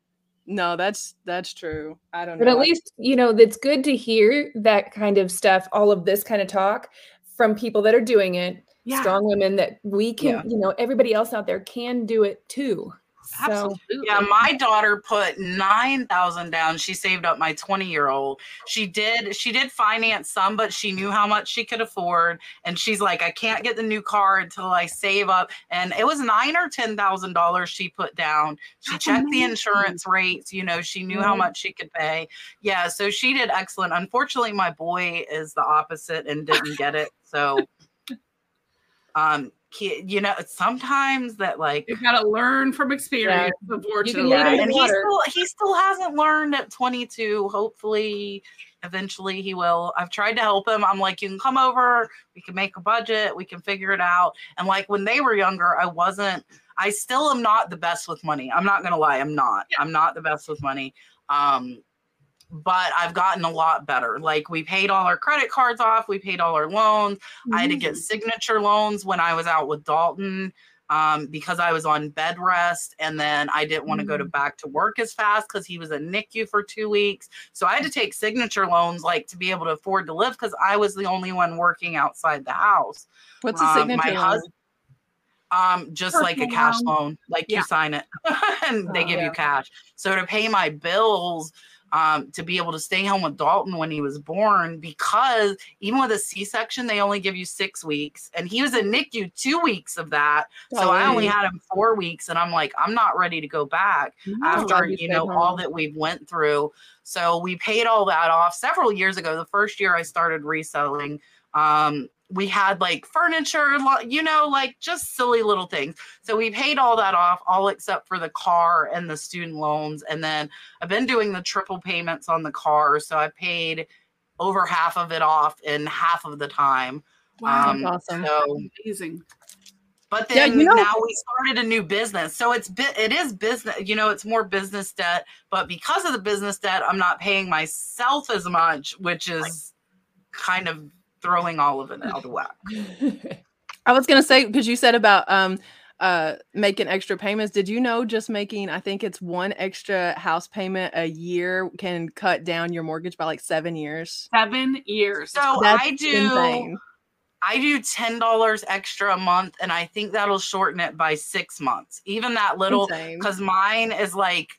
no, that's that's true. I don't know But know. at least, you know, it's good to hear that kind of stuff, all of this kind of talk from people that are doing it, Yeah. strong women that we can, Yeah. you know, everybody else out there can do it too. So, Absolutely. Yeah, my daughter put nine thousand down. She saved up my twenty year old. She did. She did finance some, but she knew how much she could afford. And she's like, I can't get the new car until I save up. And it was nine or ten thousand dollars she put down. She That's checked the insurance rates. You know, she knew how Mhm. much she could pay. Yeah, so she did excellent. Unfortunately, my boy is the opposite and didn't get it. So, um, he, you know, sometimes that like You gotta learn from experience, unfortunately. lead yeah, and he still he still hasn't learned at 22. Hopefully, eventually he will. I've tried to help him. I'm like, you can come over. We can make a budget. We can figure it out. And like when they were younger, I wasn't. I still am not the best with money. I'm not gonna lie. I'm not. I'm not the best with money. Um, but I've gotten a lot better. Like we paid all our credit cards off. We paid all our loans. I had to get signature loans when I was out with Dalton um, because I was on bed rest and then I didn't want to go to back to work as fast because he was in NICU for two weeks. So I had to take signature loans like to be able to afford to live because I was the only one working outside the house. What's the Um, signature? my line? husband, um, just like a cash loan. loan, like Yeah. you sign it <laughs> and they Oh, give yeah. you cash. So to pay my bills, um, to be able to stay home with Dalton when he was born, because even with a C-section, they only give you six weeks, and he was in NICU two weeks of that. So I only had him four weeks, and I'm like, I'm not ready to go back No. after you know all that we've went through. So we paid all that off several years ago. The first year I started reselling, um, we had like furniture, you know, like just silly little things. So we paid all that off, all except for the car and the student loans. And then I've been doing the triple payments on the car, so I paid over half of it off in half of the time. Wow. Um, awesome. So amazing. but Yeah, then you know- now we started a new business. So it's bi- it is business, you know, it's more business debt, but because of the business debt, I'm not paying myself as much, which is kind of throwing all of it out of whack. <laughs> I was gonna say because you said about um uh making extra payments did you know just making i think it's one extra house payment a year can cut down your mortgage by like seven years Seven years. So That's I do insane. I do ten dollars extra a month, and I think that'll shorten it by six months. Even that little, because mine is like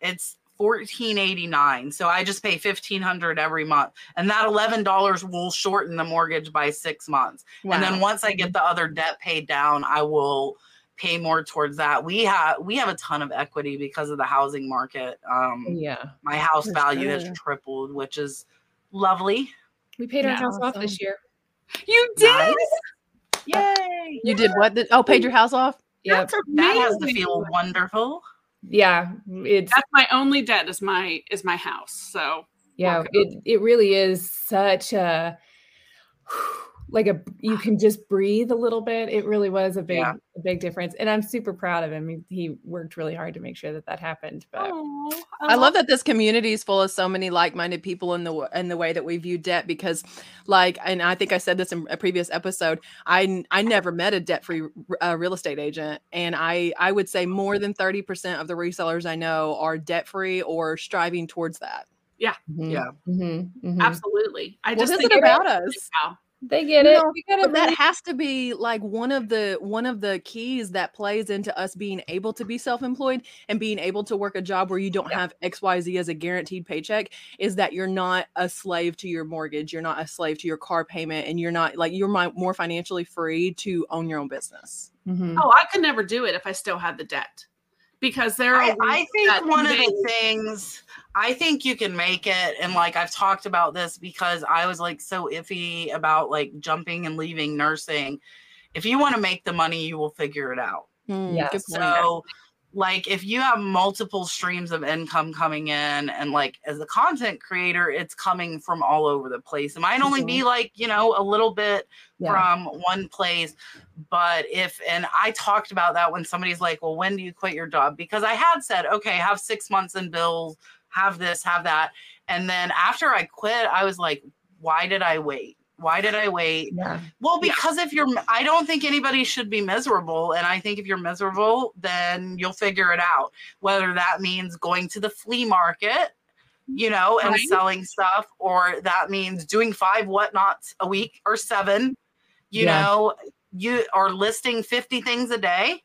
it's fourteen eighty nine. So I just pay fifteen hundred every month, and that eleven dollars will shorten the mortgage by six months. And then once I get the other debt paid down, I will pay more towards that. We have we have a ton of equity because of the housing market. Um, Yeah. my house For value has tripled, which is lovely. We paid our Yeah, house off this year. you did. Nice. Yay! you did what did, oh paid your house off yeah That's That has to feel wonderful. Yeah. It's That's my only debt is my is my house. So yeah, it it really is such a like a you can just breathe a little bit. It really was a big Yeah. a big difference, and I'm super proud of him. He, he worked really hard to make sure that that happened. But Aw, I love that this community is full of so many like-minded people in the in the way that we view debt because, like, and I think I said this in a previous episode. I I never met a debt-free uh, real estate agent, and I I would say more than thirty percent of the resellers I know are debt-free or striving towards that. Mhm, Yeah. mhm, mhm. Absolutely. I What just is think it about us? Wow. They get You it. know, But that really- has to be like one of the one of the keys that plays into us being able to be self-employed and being able to work a job where you don't have XYZ as a guaranteed paycheck is that you're not a slave to your mortgage, you're not a slave to your car payment and you're not like you're mi- more financially free to own your own business. Mhm. Oh, I could never do it if I still had the debt. Because there are I, I think that one of the things I think you can make it, and like I've talked about this because I was like so iffy about like jumping and leaving nursing. If you want to make the money, you will figure it out. Hmm, yes. good point. So, like, if you have multiple streams of income coming in, and like as a content creator, it's coming from all over the place. It might only be mm-hmm. like, you know, a little bit Yeah. from one place. But if, and I talked about that when somebody's like, well, when do you quit your job? Because I had said, okay, have six months in bills, have this, have that. And then after I quit, I was like, why did I wait? Why did I wait? yeah. Well, Yeah. because if you're, I don't think anybody should be miserable. And I think if you're miserable, then you'll figure it out. Whether that means going to the flea market, you know, and Right. selling stuff, or that means doing five whatnots a week or seven, you Yeah. know, you are listing 50 things a day.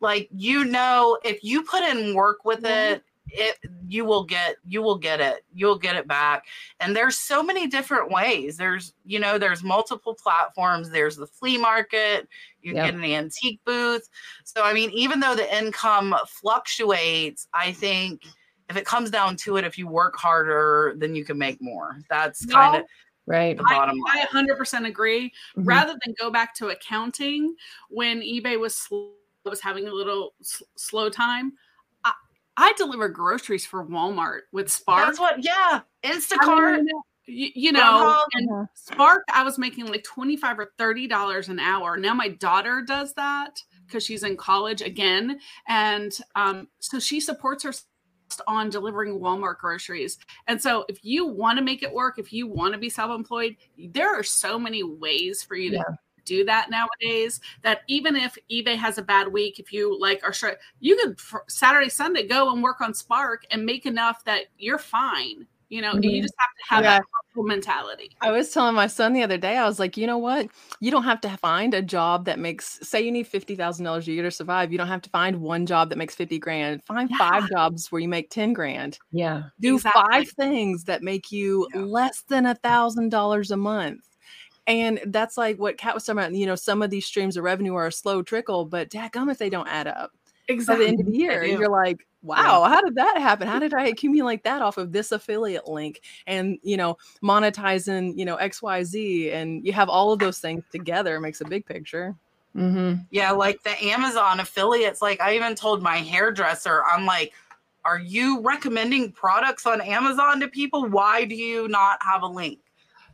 Like, you know, if you put in work with Yeah. it, it you will get you will get it you'll get it back and there's so many different ways there's you know there's multiple platforms there's the flea market you Yep. get an antique booth so i mean even though the income fluctuates i think if it comes down to it if you work harder then you can make more that's No, kind of Right. the bottom line I 100% agree. Mhm. Rather than go back to accounting when eBay was slow, was having a little s- slow time, I, I deliver groceries for Walmart with Spark. that's what yeah I instacart mean, you, you know, and Uh-huh. Spark, I was making like 25 or 30 dollars an hour. Now my daughter does that because she's in college again. And um, so she supports her on delivering Walmart groceries. And so if you want to make it work, if you want to be self-employed, there are so many ways for you to Yeah. Do that nowadays that even if eBay has a bad week, if you like are sure you could fr- Saturday, Sunday go and work on Spark and make enough that you're fine. You know, Mhm. you just have to have Yeah. that mentality. I was telling my son the other day, I was like, you know what? You don't have to find a job that makes, say, you need fifty thousand dollars a year to survive. You don't have to find one job that makes fifty grand. Find Yeah. five jobs where you make ten grand. Yeah. Do Exactly. five things that make you Yeah. less than a thousand dollars a month. And that's like what Kat was talking about. You know, some of these streams of revenue are a slow trickle, but dadgum if they don't add up by the end of the year. do. You're like, wow, how did that happen? How did I <laughs> accumulate that off of this affiliate link? And you know, monetizing, you know, XYZ, and you have all of those things together makes a big picture. Mm-hmm. Yeah, like the Amazon affiliates. Like I even told my hairdresser, I'm like, are you recommending products on Amazon to people? Why do you not have a link?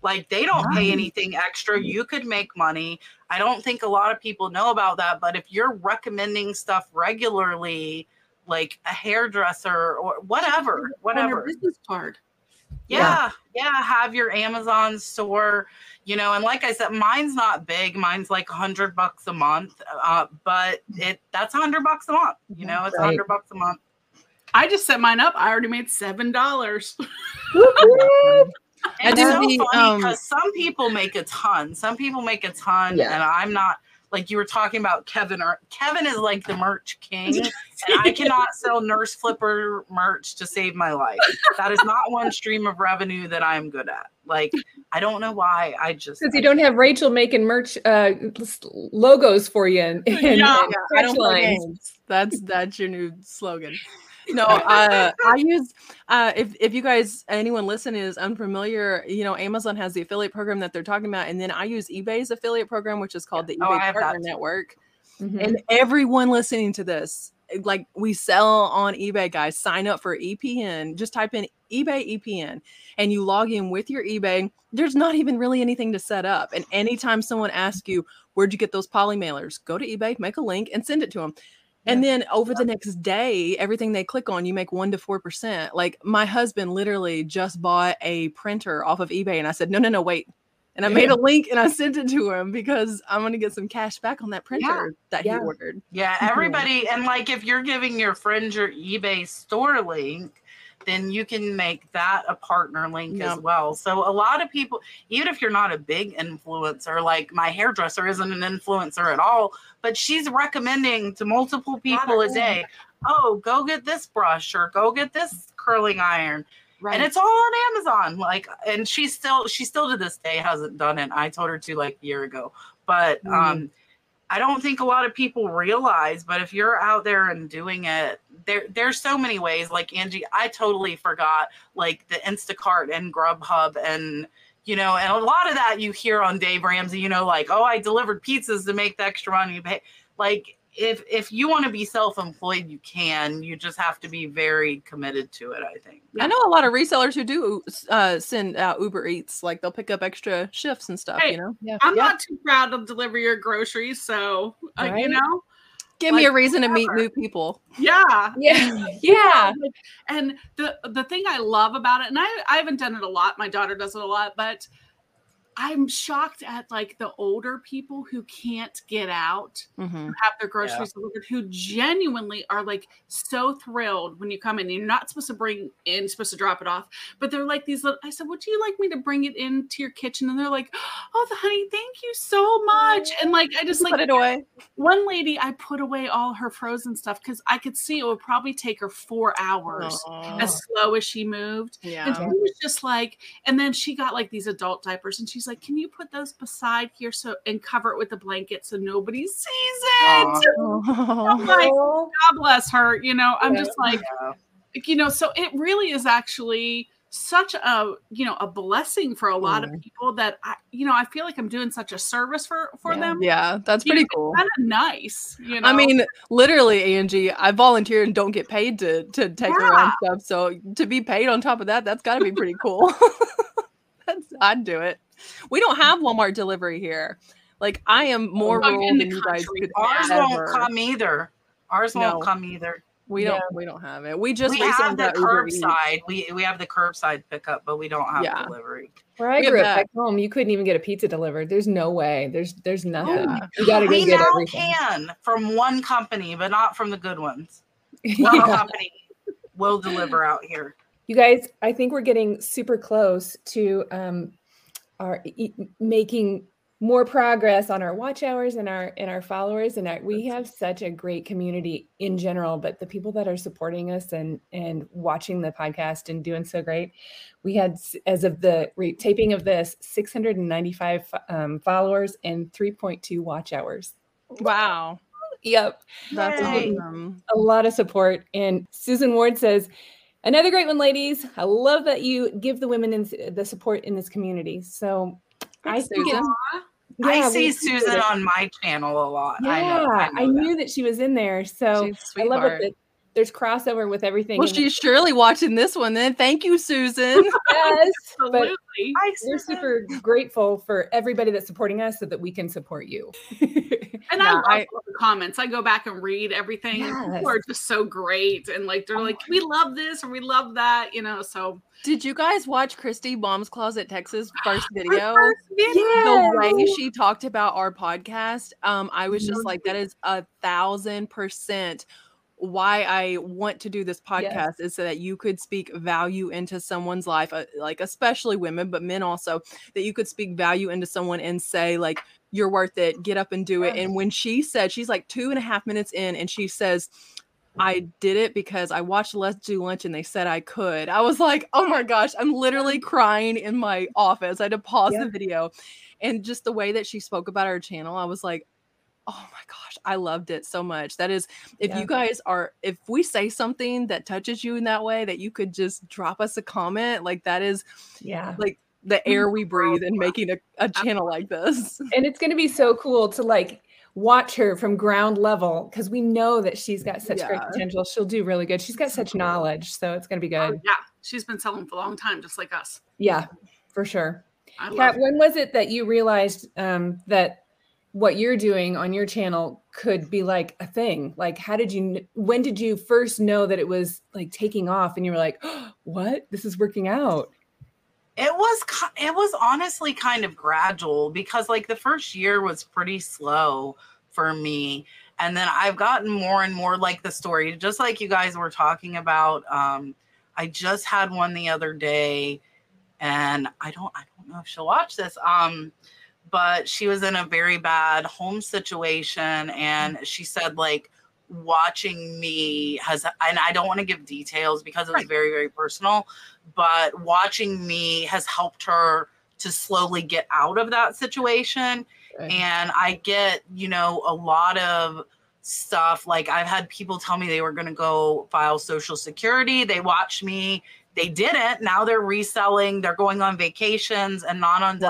Like they don't pay anything extra. You could make money. I don't think a lot of people know about that, but if you're recommending stuff regularly, like a hairdresser or whatever, whatever. business card. Yeah, yeah, have your Amazon store, you know, and like I said, mine's not big. Mine's like a hundred bucks a month, uh, but it that's a hundred bucks a month. You know, it's a Right. hundred bucks a month. I just set mine up. I already made seven dollars. <laughs> I And do it's so the, funny um, because some people make a ton. Some people make a ton, Yeah. and I'm not. Like you were talking about Kevin. Or Kevin is like the merch king, and I cannot sell Nurse Flipper merch to save my life. That is not one stream of revenue that I'm good at. Like I don't know why. I just Because you don't have Rachel making merch uh, logos for you and, and, Yeah. and I don't play lines. games. That's that's your new slogan. No, uh, I use uh, if if you guys anyone listening is unfamiliar, you know, Amazon has the affiliate program that they're talking about, and then I use eBay's affiliate program, which is called the Oh, eBay Partner. Network. Mhm. And everyone listening to this, like we sell on eBay, guys, sign up for EPN. Just type in eBay EPN and you log in with your eBay. There's not even really anything to set up. And anytime someone asks you, where'd you get those poly mailers? Go to eBay, make a link, and send it to them. And then over the next day, everything they click on, you make one to four percent. Like my husband literally just bought a printer off of eBay, and I said, No, no, no, wait. And I made a <laughs> link and I sent it to him because I'm gonna get some cash back on that printer that he ordered. Yeah, everybody, and like if you're giving your friend your eBay store link, then you can make that a partner link as well. So a lot of people, even if you're not a big influencer, like my hairdresser isn't an influencer at all, but she's recommending to multiple people a day, oh, go get this brush or go get this curling iron. Right. And it's all on Amazon. Like, and she still, she still to this day hasn't done it. I told her to like a year ago, but Mm. um, I don't think a lot of people realize. But if you're out there and doing it, there, there's so many ways. Like Angie, I totally forgot like the Instacart and Grubhub and you know, and a lot of that you hear on Dave Ramsey. You know, like, oh, I delivered pizzas to make the extra money. You pay. Like, if if you want to be self-employed, you can. You just have to be very committed to it. I think. I know a lot of resellers who do uh, send out Uber Eats, like they'll pick up extra shifts and stuff. Hey, You know, yeah. I'm Yeah. not too proud to deliver your groceries, so uh, you know, give me a Like, reason to meet new people. yeah. Yeah, <laughs> yeah. And the the thing I love about it, and I I haven't done it a lot. My daughter does it a lot, but I'm shocked at like the older people who can't get out, Mhm. who have their groceries delivered, who genuinely are like so thrilled when you come in. You're not supposed to bring in, supposed to drop it off, but they're like these little. I said, "Would you like me to bring it into your kitchen?" And they're like, "Oh, the honey, thank you so much." And like I just like Put it away. one lady, I put away all her frozen stuff because I could see it would probably take her four hours Aw. as slow as she moved. And Yeah. she was just like, and then she got like these adult diapers, and she's like, "Can you put those beside here so and cover it with a blanket so nobody sees it?" Aw. <laughs> I'm like, God bless her. You know, I'm Yeah. just like, Yeah. you know, so it really is actually such a you know a blessing for a lot of mm. people that I you know I feel like I'm doing such a service for for Yeah. them. Yeah, that's You know, pretty it's cool. Kind of nice, you know. I mean, literally, Angie, I volunteer and don't get paid to to take around stuff. So to be paid on top of that, that's got to be pretty cool. <laughs> that's, I'd do it. <laughs> We don't have Walmart delivery here. Like I am more Like, rural than the you guys could Ours ever. won't come either. Ours No. won't come either. We don't. We don't have it. We just we have the got Uber Eats. curbside. We we have the curbside pickup, but we don't have Yeah. delivery. Where I We grew up back home, you couldn't even get a pizza delivered. There's no way. There's there's nothing. Yeah. You got to go we get now everything. can from one company, but not from the good ones. <laughs> One Yeah. company will deliver out here. You guys, I think we're getting super close to um, our e- making more progress on our watch hours and our and our followers. And our, we have such a great community in general, but the people that are supporting us and and watching the podcast and doing so great, we had as of the re- taping of this, 695 um, followers and 3.2 watch hours. Wow, Yep. that's Yay. awesome. a lot of support. And Susan Ward says, another great one, ladies. I love that you give the women in, the support in this community. So I think it's, I see Susan on my channel a lot. Yeah, I know. I, I, know that. knew that she was in there. So I love it that there's crossover with everything. Well, and- she's surely watching this one then. Thank you, Susan. <laughs> yes, <laughs> but Absolutely. Hi, we're Susan. super grateful for everybody that's supporting us so that we can support you. <laughs> And Yeah, I love I- all the comments. I go back and read everything. Yes. People are just so great. And like they're like, we love this or we love that, you know. So Did you guys watch Christy Mom's Closet Texas <gasps> first video? First video. the way she talked about our podcast, um, I was just like, that is a thousand percent why I want to do this podcast is so that you could speak value into someone's life, uh, like especially women, but men also, that you could speak value into someone and say, like, you're worth it, get up and do it. Yes. And when she said, she's like two and a half minutes in, and she says, I did it because I watched Let's Do Lunch and they said I could. I was like, oh my gosh, I'm literally crying in my office. I had to pause Yeah. the video. And just the way that she spoke about our channel, I was like, oh my gosh, I loved it so much. That is, if Yeah. you guys are, if we say something that touches you in that way, that you could just drop us a comment, like that is Yeah. like the air we breathe in making a, a channel like this. And it's going to be so cool to like watch her from ground level because we know that she's got such great potential. She'll do really good. She's got such knowledge. So it's going to be Oh, good. yeah. She's been selling for a long time, just like us. Yeah, for sure. I Kat, when was it that you realized um, that what you're doing on your channel could be like a thing? Like, how did you, when did you first know that it was like taking off and you were like, <gasps> what? This is working out. It was it was honestly kind of gradual because like the first year was pretty slow for me and then I've gotten more and more like the story just like you guys were talking about um I just had one the other day and I don't I don't know if she'll watch this um but she was in a very bad home situation and mm. she said like watching me has and I don't want to give details because it was Right. very very personal but watching me has helped her to slowly get out of that situation and i get you know a lot of stuff like i've had people tell me they were going to go file social security they watched me they didn't now they're reselling they're going on vacations and not on Wow.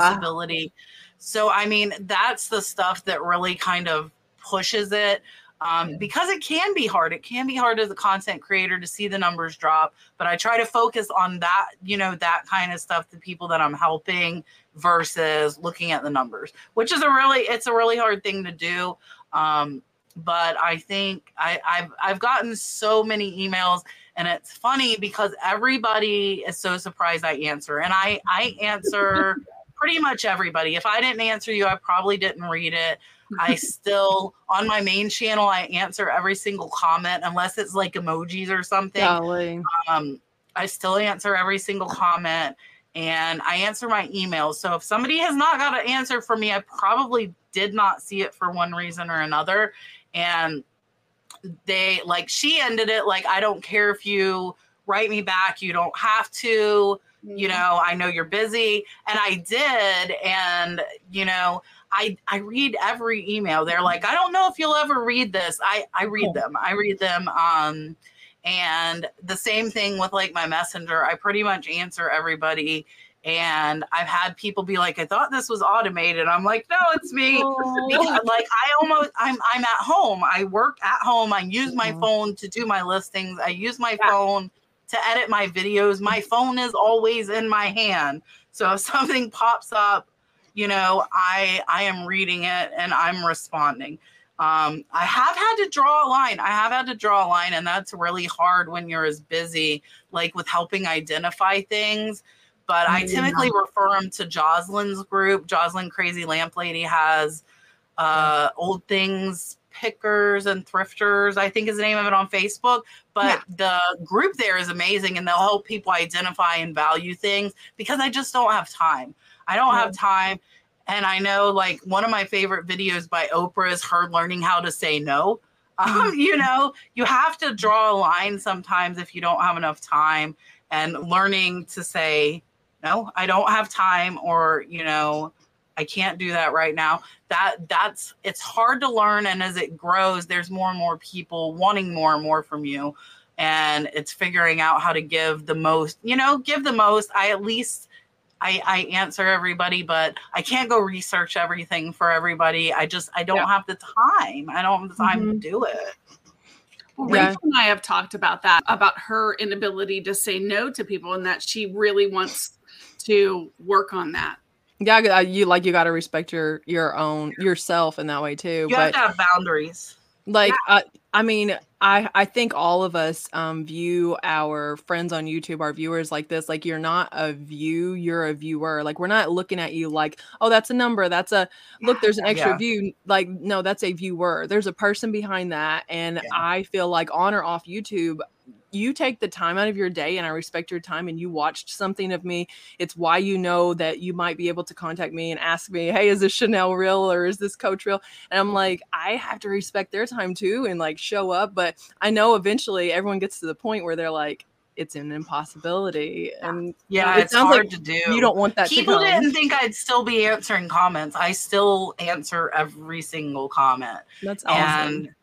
So i mean that's the stuff that really kind of pushes it um, because it can be hard. It can be hard as a content creator to see the numbers drop but i try to focus on that you know that kind of stuff the people that i'm helping versus looking at the numbers which is a really it's a really hard thing to do um, but i think I, I've i've gotten so many emails and it's funny because everybody is so surprised i answer and i i answer <laughs> pretty much everybody if i didn't answer you i probably didn't read it I <laughs> still on my main channel I answer every single comment unless it's like emojis or something. Golly. Um, I still answer every single comment and I answer my emails. So if somebody has not got an answer for me, I probably did not see it for one reason or another. And they like she ended it like I don't care if you write me back, you don't have to you know i know you're busy and i did and you know i i read every email they're like i don't know if you'll ever read this i i read them i read them um and the same thing with like my messenger i pretty much answer everybody and i've had people be like i thought this was automated i'm like no it's me because, like I almost I'm I'm at home. I work at home. I use my Mhm. phone to do my listings. I use my Yeah. phone to edit my videos. My phone is always in my hand. So if <laughs> something pops up, you know, I I am reading it and I'm responding. Um, I have had to draw a line. I have had to draw a line, and that's really hard when you're as busy, like with helping identify things. But I typically refer them to Jocelyn's group. Jocelyn Crazy Lamp Lady has uh, old things pickers and thrifters i think is the name of it on facebook but the group there is amazing and they'll help people identify and value things because i just don't have time. I don't have time and i know like one of my favorite videos by oprah is her learning how to say no. <laughs> Um, you know you have to draw a line sometimes if you don't have enough time and learning to say no i don't have time or you know I can't do that right now. That that's it's hard to learn and as it grows there's more and more people wanting more and more from you and it's figuring out how to give the most, you know, give the most. I at least I, I answer everybody, but I can't go research everything for everybody. I just I don't Yeah. have the time. I don't have the time to mm-hmm. do it. Well, Yeah. Rachel and I have talked about that, about her inability to say no to people, and that she really wants to work on that. Yeah, you like you got to respect your your own yourself in that way too. You but have to have boundaries. like uh, i mean i i think all of us um view our friends on youtube our viewers like this like you're not a view you're a viewer like we're not looking at you like oh that's a number that's a look there's an extra Yeah. view like no that's a viewer there's a person behind that and Yeah. i feel like on or off youtube you take the time out of your day and I respect your time and you watched something of me. It's why you know that you might be able to contact me and ask me, hey, is this Chanel real or is this coach real? And I'm mm-hmm. like, I have to respect their time too and like show up. But I know eventually everyone gets to the point where they're like, it's an impossibility. And Yeah, It it's sounds hard like to do. you don't want that People didn't think I'd still be answering comments. I still answer every single comment. That's awesome. And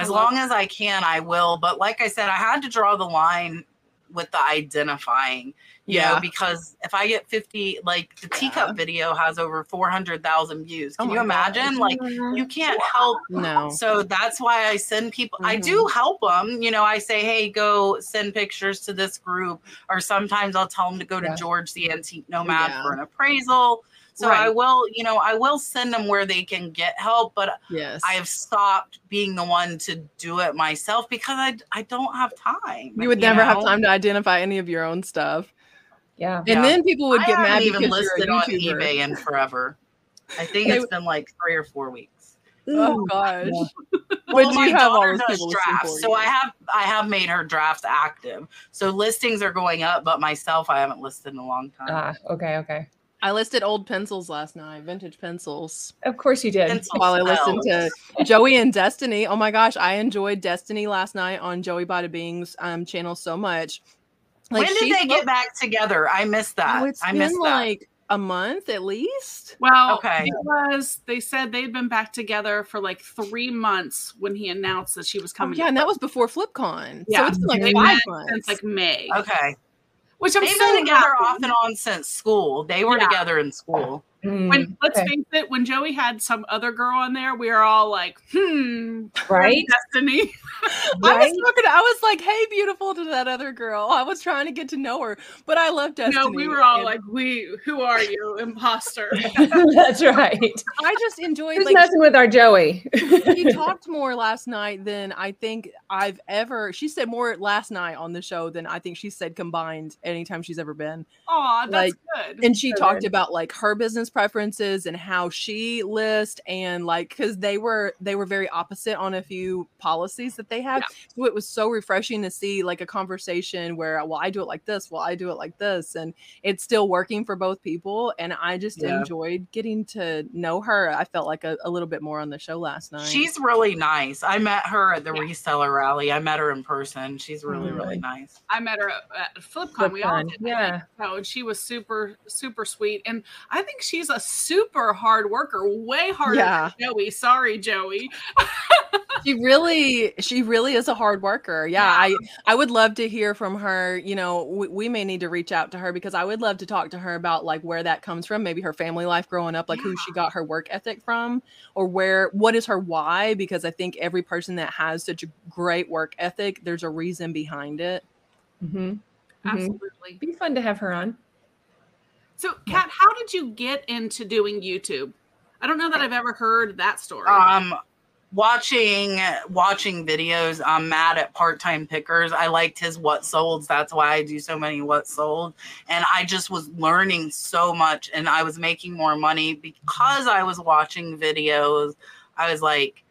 as long as I can, I will. But like I said, I had to draw the line with the identifying, you Yeah. know, because if I get 50, like the teacup Yeah. video has over 400,000 views. Oh Can my you imagine? gosh. Like, you can't help no. so that's why I send people. I Mm-hmm. do help them. You know, I say, "Hey, go send pictures to this group," or sometimes I'll tell them to go to Yeah. George the Antique Nomad for an appraisal. So I will, you know, I will send them where they can get help, but Yes. I have stopped being the one to do it myself because I I don't have time. you would never have time to identify any of your own stuff. Yeah. And Yeah. then people would get haven't mad even because listed you're a on eBay in forever. I think it's been like three or four weeks. Oh gosh. Yeah. <laughs> But Well, my you have all daughter those does drafts, so. I have I have made her drafts active. So listings are going up, but myself I haven't listed in a long time. Ah, okay, okay. I listed old pencils last night, vintage pencils. Of course you did. Pencil <laughs> While I listened to Joey and Destiny. Oh my gosh, I enjoyed Destiny last night on Joey Bada Bing's um channel so much. when did they spoke- get back together? I missed that. Oh, it's I been missed that. like a month at least. Well, Okay. because. They said they'd been back together for like three months when he announced that she was Oh, coming. yeah, and that was before FlipCon. So Yeah, it's been like they five months. since like May, okay. Which I'm They've been together off and on since school. They were Yeah. together in school. Mm, When let's okay. face it, when Joey had some other girl on there, we were all like, "Hmm, right? Destiny." <laughs> I was talking. I was like, "Hey, beautiful" to that other girl. I was trying to get to know her, but I love Destiny. no, we were all and like, "We, who are you, imposter?" <laughs> <laughs> That's right. I just enjoyed Who's like messing with our Joey? she talked more last night than I think I've ever. She said more last night on the show than I think she said combined anytime she's ever been. Aw, that's Like, good. And she So talked good. about like her business preferences and how she list and like because they were they were very opposite on a few policies that they had. So it was so refreshing to see like a conversation where well I do it like this, well I do it like this, and it's still working for both people. And I just Yeah. enjoyed getting to know her. I felt like a, a little bit more on the show last night. She's really nice. I met her at the Yeah. reseller rally. I met her in person. She's really, Mm. really nice. I met her at, at FlipCon. We all did. Yeah. So, and she was super, super sweet. And I think she's a super hard worker, way harder Yeah. than Joey. Sorry, Joey. <laughs> she really she really is a hard worker yeah, i i would love to hear from her you know we, we may need to reach out to her because i would love to talk to her about like where that comes from maybe her family life growing up like who she got her work ethic from or where what is her why because i think every person that has such a great work ethic there's a reason behind it hmm Absolutely. Be fun to have her on. So, Kat, how did you get into doing YouTube? I don't know that I've ever heard that story. Um, watching watching videos. I'm mad at part time pickers. I liked his what solds. That's why I do so many what sold. And I just was learning so much, and I was making more money because I was watching videos. I was like.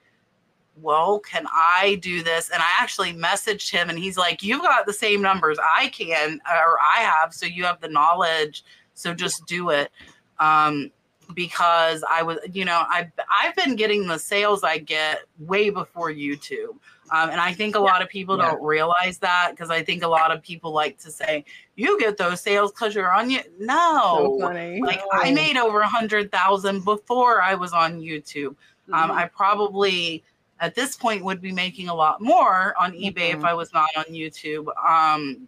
Well, can I do this? And I actually messaged him, and he's like, "You've got the same numbers I can, or I have, so you have the knowledge. So just do it." Um, because I was, you know, I I've been getting the sales I get way before YouTube, um, and I think a lot of people Yeah. don't realize that because I think a lot of people like to say you get those sales because you're on you. No, so funny like I made over a hundred thousand before I was on YouTube. Um, Mhm. I probably at this point would be making a lot more on eBay if Mhm. I was not on YouTube. Um,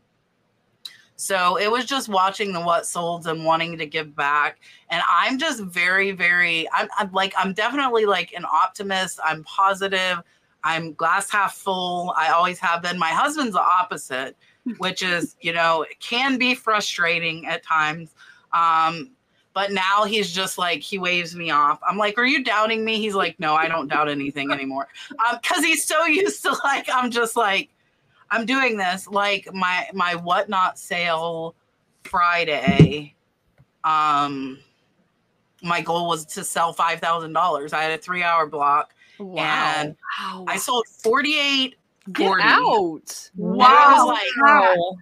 so it was just watching the what solds and wanting to give back. And I'm just very, very, I'm, I'm like, I'm definitely like an optimist. I'm positive. I'm glass half full. I always have been. My husband's the opposite, which is, you know, it can be frustrating at times. Um, but now he's just like he waves me off. I'm like, "Are you doubting me?" He's like, "No, I don't doubt anything anymore." Um, because he's so used to like I'm just like I'm doing this like my my whatnot sale Friday. Um, my goal was to sell five thousand dollars. I had a three hour block, Wow. and Wow. I sold forty eight. Get 40. out. Wow. I was like, Wow.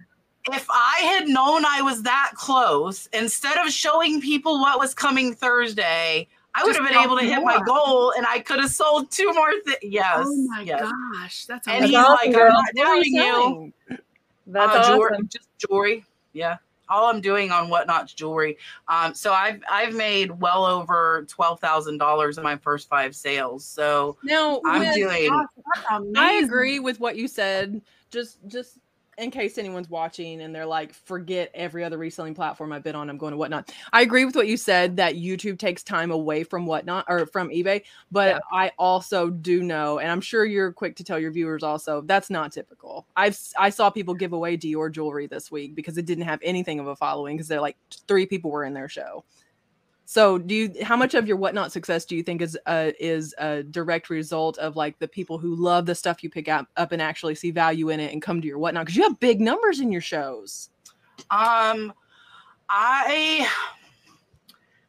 if I had known I was that close, instead of showing people what was coming Thursday, I would have been able to hit my goal and I could have sold two more things. Yes. oh my yes. gosh, that's And amazing. he's awesome, like, I'm girl. not What are you you. That's uh, awesome. jewelry, just jewelry. Yeah. All I'm doing on whatnot's jewelry. Um, so I've I've made well over twelve thousand dollars in my first five sales. So Now, I'm with- doing That's amazing. I agree with what you said. Just just in case anyone's watching and they're like, forget every other reselling platform I've been on, I'm going to whatnot. I agree with what you said that YouTube takes time away from whatnot or from eBay, but Yeah. I also do know, and I'm sure you're quick to tell your viewers also, that's not typical. I've I saw people give away Dior jewelry this week because it didn't have anything of a following because they're like three people were in their show. So, do you? How much of your whatnot success do you think is uh, is a direct result of like the people who love the stuff you pick up, up and actually see value in it and come to your whatnot? Because you have big numbers in your shows. Um, I,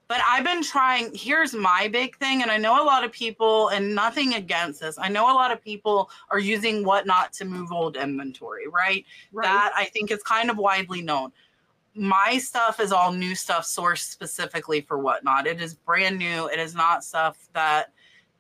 but I've been trying. Here's my big thing, and I know a lot of people, and nothing against this. I know a lot of people are using whatnot to move old inventory, right? Right. That I think is kind of widely known. My stuff is all new stuff sourced specifically for whatnot. It is brand new. It is not stuff that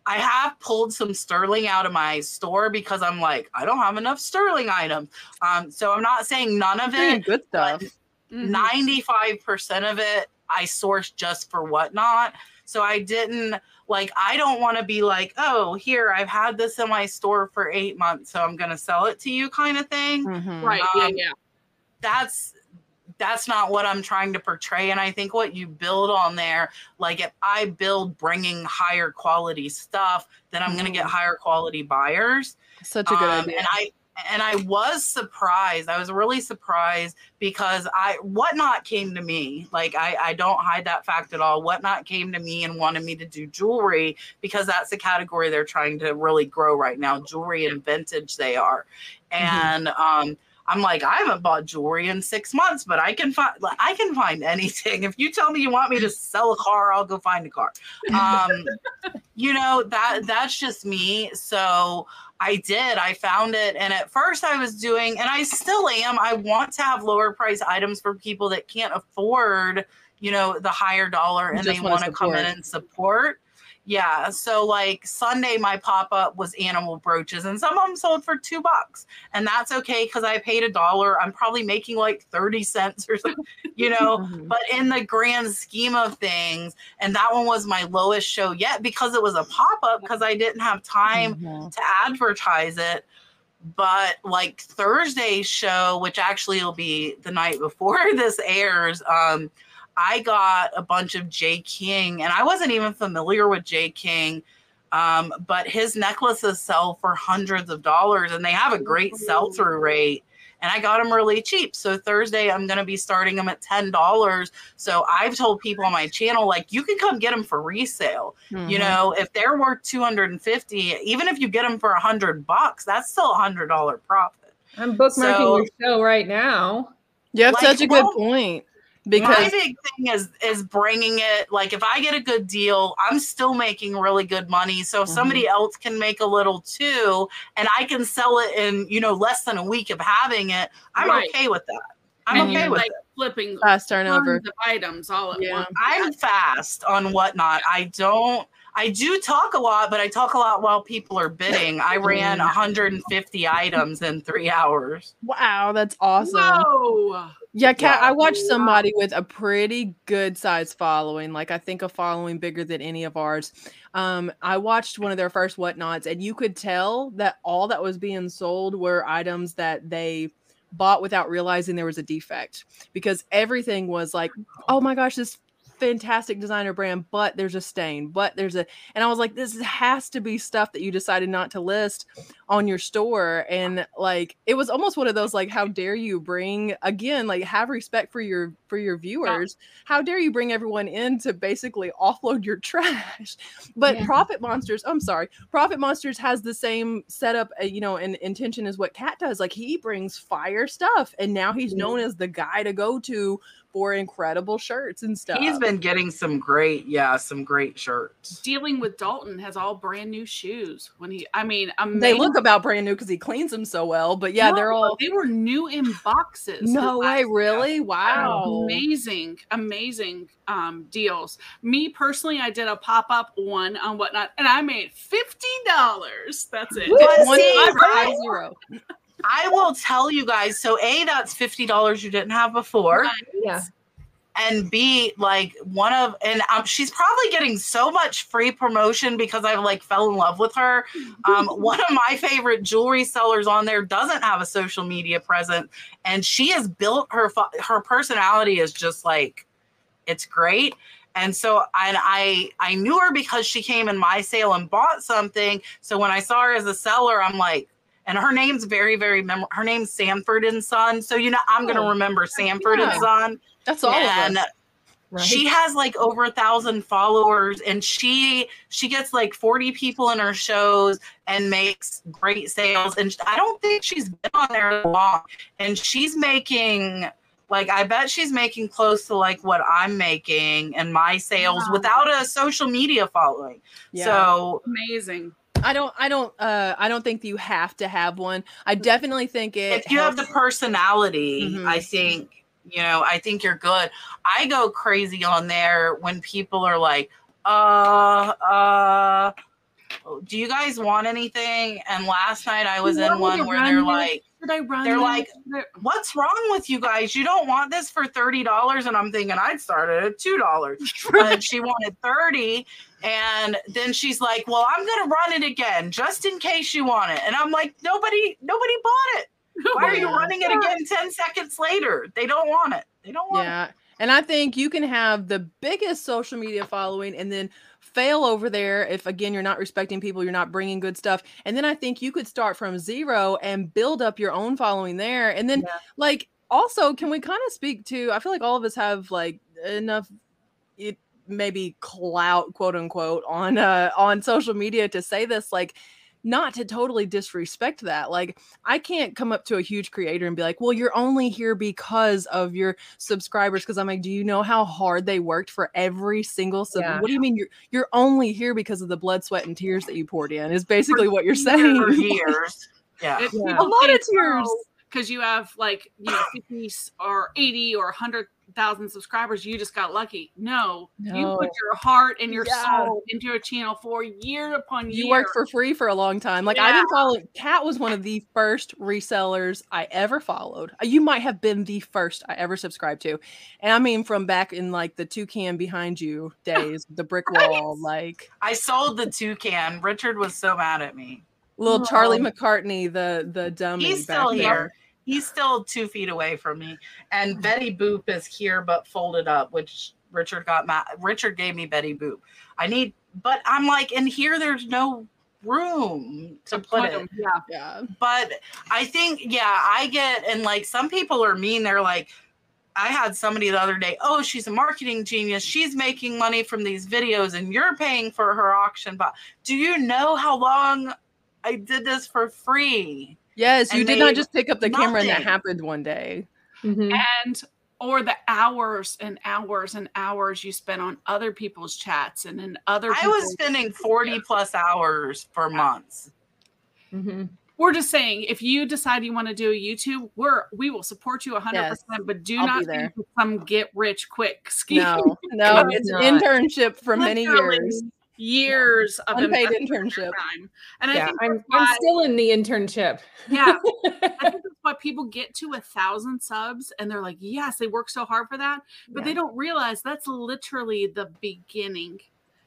I have pulled some sterling out of my store because I'm like, I don't have enough sterling items. Um, so I'm not saying none of it, good stuff. Mhm. 95% of it I sourced just for whatnot. So I didn't like, I don't want to be like, oh, here, I've had this in my store for eight months, so I'm going to sell it to you kind of thing. Mhm. Right. yeah. Um, Yeah. That's that's not what I'm trying to portray. And I think what you build on there, like if I build bringing higher quality stuff, then I'm going to get higher quality buyers. Such a good Um, idea. And I and I was surprised. I was really surprised because I whatnot came to me. Like I, I don't hide that fact at all. Whatnot came to me and wanted me to do jewelry because that's the category they're trying to really grow right now. Jewelry and vintage they are. And um I'm like, I haven't bought jewelry in six months, but I can find I can find <laughs> anything. If you tell me you want me to sell a car, I'll go find a car. Um, you know that that's just me. So I did. I found it, and at first I was doing, and I still am. I want to have lower price items for people that can't afford, you know, the higher dollar, and they wanna come in and support. Yeah. So like Sunday, my pop up was animal brooches, and some of them sold for two bucks, and that's okay because I paid a dollar. I'm probably making like thirty cents or something, <laughs> you know. Mhm. But in the grand scheme of things, and that one was my lowest show yet because it was a pop up because I didn't have time Mhm. to advertise it. But like Thursday's show, which actually will be the night before <laughs> this airs, um, I got a bunch of Jay King, and I wasn't even familiar with Jay King. Um, but his necklaces sell for hundreds of dollars and they have a great sell through rate. And I got them really cheap. So Thursday, I'm going to be starting them at $10. So I've told people on my channel, like, you can come get them for resale you Mhm. know if they're worth 250 even if you get them for a hundred bucks that's still a hundred dollar profit I'm bookmarking So- your show right now. You have Like, such a good well, point my big thing is is bringing it like if i get a good deal i'm still making really good money so if Mhm. somebody else can make a little too and i can sell it in you know less than a week of having it i'm Right. okay with that i'm And okay with like it flipping fast turnover. tons of items all at Yeah. once. i'm fast on whatnot i don't I do talk a lot, but I talk a lot while people are bidding. I ran Mm. 150 items in three hours. Wow, that's awesome. Whoa. Yeah, Kat, I watched somebody with a pretty good size following. Like I think a following bigger than any of ours. Um, I watched one of their first whatnots, and you could tell that all that was being sold were items that they bought without realizing there was a defect because everything was like, oh my gosh, this fantastic designer brand, but there's a stain, but there's a, and I was like, this has to be stuff that you decided not to list on your store. And like, it was almost one of those, like, how dare you bring, again, like, have respect for your, for your viewers. Yeah. How dare you bring everyone in to basically <laughs> offload your trash? But yeah. Profit Monsters, I'm sorry, Profit Monsters has the same setup, uh, you know, and intention as what Kat does. Like, he brings fire stuff, and now he's known as the guy to go to for incredible shirts and stuff. He's been getting some great, yeah, some great shirts. Dealing with Dalton has all brand new shoes. When he, I mean, amazing. they look about brand new because he cleans them so well. But yeah, no, they're all they were new in boxes. No way, really? Wow, amazing, amazing um, deals. Me personally, I did a pop up one on whatnot, and I made fifty dollars. That's it. One five zero. I will tell you guys. So, A, that's $50 you didn't have before. Yeah. And B, like one of, and um, she's probably getting so much free promotion because I like fell in love with her. <laughs> Um, one of my favorite jewelry sellers on there doesn't have a social media presence, and she has built her her personality is just like, it's great. And so and I I knew her because she came in my sale and bought something. So when I saw her as a seller, I'm like, and her name's very very memorable. Her name's Sanford and Son, so you know I'm gonna oh, remember Sanford yeah. and Son. That's all. And right. she has like over a thousand followers, and she she gets like 40 people in her shows and makes great sales. And I don't think she's been on there long, and she's making like I bet she's making close to like what I'm making and my sales wow. without a social media following. Yeah. So amazing. I don't I don't uh I don't think you have to have one. I definitely think it If you helps. have the personality, mm-hmm. I think you know, I think you're good. I go crazy on there when people are like, uh uh do you guys want anything? And last night I was in one where they're like should I run? They're like, what's wrong with you guys? You don't want this for thirty dollars, and I'm thinking I'd start it at two dollars. <laughs> and she wanted thirty, and then she's like, well, I'm gonna run it again just in case you want it. And I'm like, nobody, nobody bought it. Why are you running it again ten seconds later? They don't want it. They don't want yeah. it. And I think you can have the biggest social media following and then fail over there if again you're not respecting people you're not bringing good stuff and then i think you could start from zero and build up your own following there and then yeah. like also can we kind of speak to i feel like all of us have like enough it maybe clout quote unquote on uh on social media to say this like not to totally disrespect that. Like, I can't come up to a huge creator and be like, well, you're only here because of your subscribers. Cause I'm like, do you know how hard they worked for every single sub? Yeah. What do you mean you're you're only here because of the blood, sweat, and tears that you poured in? Is basically for what you're saying. For years. Yeah. yeah. A lot of tears. Because you have like, you know, 50 or 80 or 100 thousand subscribers, you just got lucky. No, no. you put your heart and your yeah. soul into a channel for year upon year. You worked for free for a long time. Like yeah. I didn't follow. Kat was one of the first resellers I ever followed. Uh, you might have been the first I ever subscribed to, and I mean from back in like the toucan behind you days, the brick <laughs> wall. Like I sold the toucan. Richard was so mad at me. Little oh. Charlie McCarthy, the the dummy. He's still here. There he's still two feet away from me. And. Betty Boop is here but folded up, which Richard got mad. Richard gave me Betty Boop. I need, but I'm like, and here there's no room to, to put, put it. Yeah. Yeah. But I think, yeah, I get, and like some people are mean. They're like, I had somebody the other day, oh, she's a marketing genius. She's making money from these videos and you're paying for her auction. But do you know how long I did this for free? Yes, you did not just pick up the nothing. camera and that happened one day. Mm-hmm. And or the hours and hours and hours you spent on other people's chats and in other I was spending 40 plus hours for months. Mm-hmm. We're just saying if you decide you want to do a YouTube, we're we will support you 100%, yes, but do I'll not think some get rich quick <laughs> scheme. No, no, it's an internship for many years years of unpaid internship time. And yeah, I think I'm, why, I'm still in the internship. yeah. I think <laughs> that's why people get to a thousand subs and they're like, yes, they work so hard for that. But yeah. they don't realize that's literally the beginning.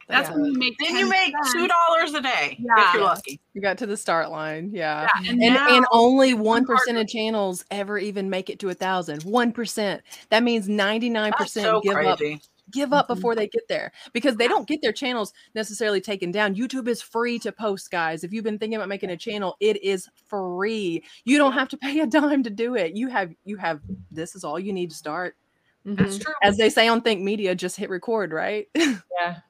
That's yeah. when you make. Then you make two dollars a day yeah. if you're lucky. You got to the start line, yeah. yeah and, and, and only one percent of channels ever even make it to a thousand. One percent. That means ninety nine percent give crazy. up give up Mhm. before they get there because they don't get their channels necessarily taken down. YouTube is free to post, guys. If you've been thinking about making a channel, it is free. You don't have to pay a dime to do it. You have you have this is all you need to start. That's Mhm. true. As they say on Think Media, just hit record, right? <laughs> Yeah.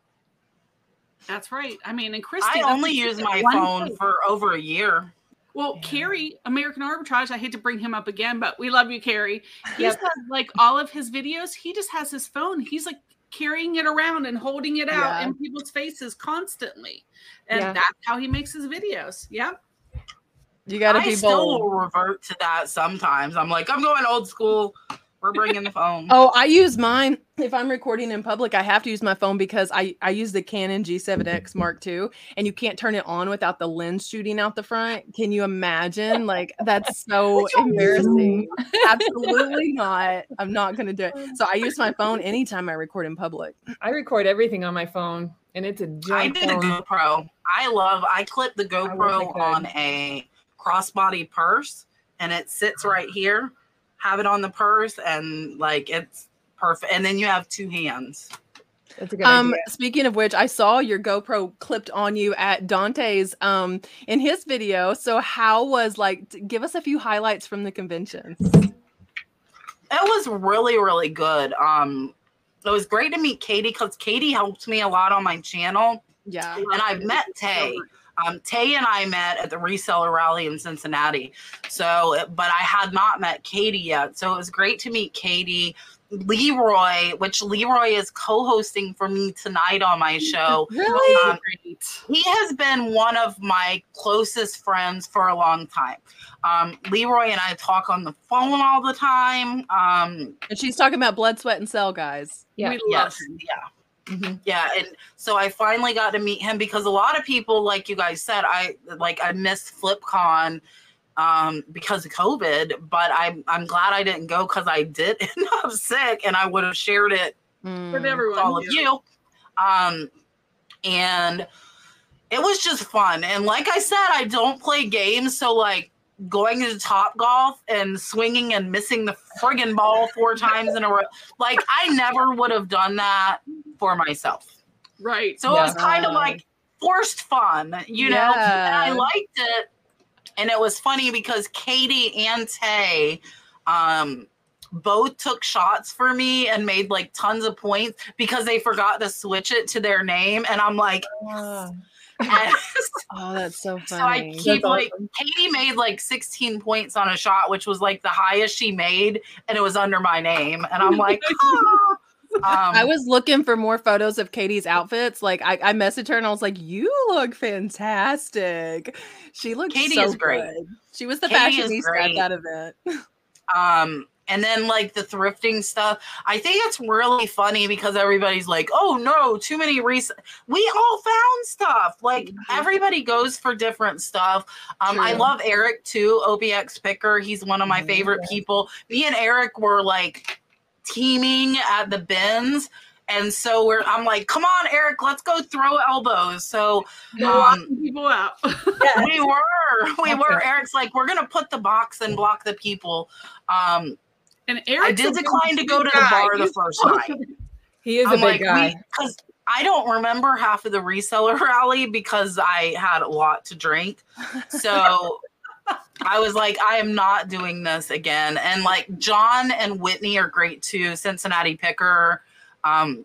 That's right. I mean, and Christy, I only just use my phone thing. for over a year. Well, Yeah. Carrie, American Arbitrage, I hate to bring him up again, but we love you, Carrie. He's Yep. got like all of his videos, he just has his phone. He's like carrying it around and holding it out Yeah. in people's faces constantly. And Yeah. that's how he makes his videos. Yeah. You got to I be still will bold. revert to that sometimes. I'm like, I'm going old school. We're bringing the phone. Oh, I use mine if I'm recording in public. I have to use my phone because I I use the Canon G7X Mark II, and you can't turn it on without the lens shooting out the front. Can you imagine? Like that's <laughs> so embarrassing. <laughs> Absolutely not. I'm not going to do it. So I use my phone <laughs> anytime I record in public. I record everything on my phone, and it's a I giant did a. GoPro. I love. I clip the wish I GoPro on a crossbody purse, and it sits right here. Have it on the purse, and like it's perfect. And then you have two hands. That's a good Um, idea. speaking of which, I saw your GoPro clipped on you at Dante's um in his video. So how was like give us a few highlights from the convention. It was really, really good. Um, it was great to meet Katie because Katie helped me a lot on my channel. Yeah. And I've met Tay. Um, Tay and I met at the reseller rally in Cincinnati. So, but I had not met Katie yet. So it was great to meet Katie. Leroy, which Leroy is co-hosting for me tonight on my <laughs> show. Really? Um, he has been one of my closest friends for a long time. Um, Leroy and I talk on the phone all the time. Um, And she's talking about blood, sweat, and cell, guys. Yeah. We love yes, him. yeah. Mhm. Yeah, and so I finally got to meet him because a lot of people, like you guys said, I like I missed FlipCon um, because of COVID, but I'm I'm glad I didn't go because I did <laughs> end up sick, and I would have shared it With Mm. with everyone. all of you. Um, and it was just fun. And like I said, I don't play games, so like going to Top Golf and swinging and missing the friggin' ball four times in a row, like I never would have done that for myself. Right. So it was kind of like forced fun, you know. And I liked it, and it was funny because Katie and Tay, um, both took shots for me and made like tons of points because they forgot to switch it to their name, and I'm like, Ah. And <laughs> Oh, that's so funny. so I keep That's like awesome. Katie made like 16 points on a shot, which was like the highest she made, and it was under my name, and I'm like, <laughs> ah. Um, I was looking for more photos of Katie's outfits. Like I, I messaged her and I was like, "You look fantastic." She looks Katie so is great. good. She was the Katie fashionista at that event. <laughs> um and then like the thrifting stuff. I think it's really funny because everybody's like oh no too many recent we all found stuff. Like Mhm. everybody goes for different stuff. Um i love eric too obx picker. He's one of my Mhm, favorite people. Me and eric were like teaming at the bins. And so we're i'm like come on eric let's go throw elbows. So um, people out. we were. <laughs> We were. eric's like we're gonna put the box and block the people. Um and I Eric's a did big decline to go to the guy. bar the first night. He is I'm a big like, guy. because I don't remember half of the reseller <laughs> rally because I had a lot to drink. So <laughs> I was like, I am not doing this again. And like John and Whitney are great too, Cincinnati Picker, um,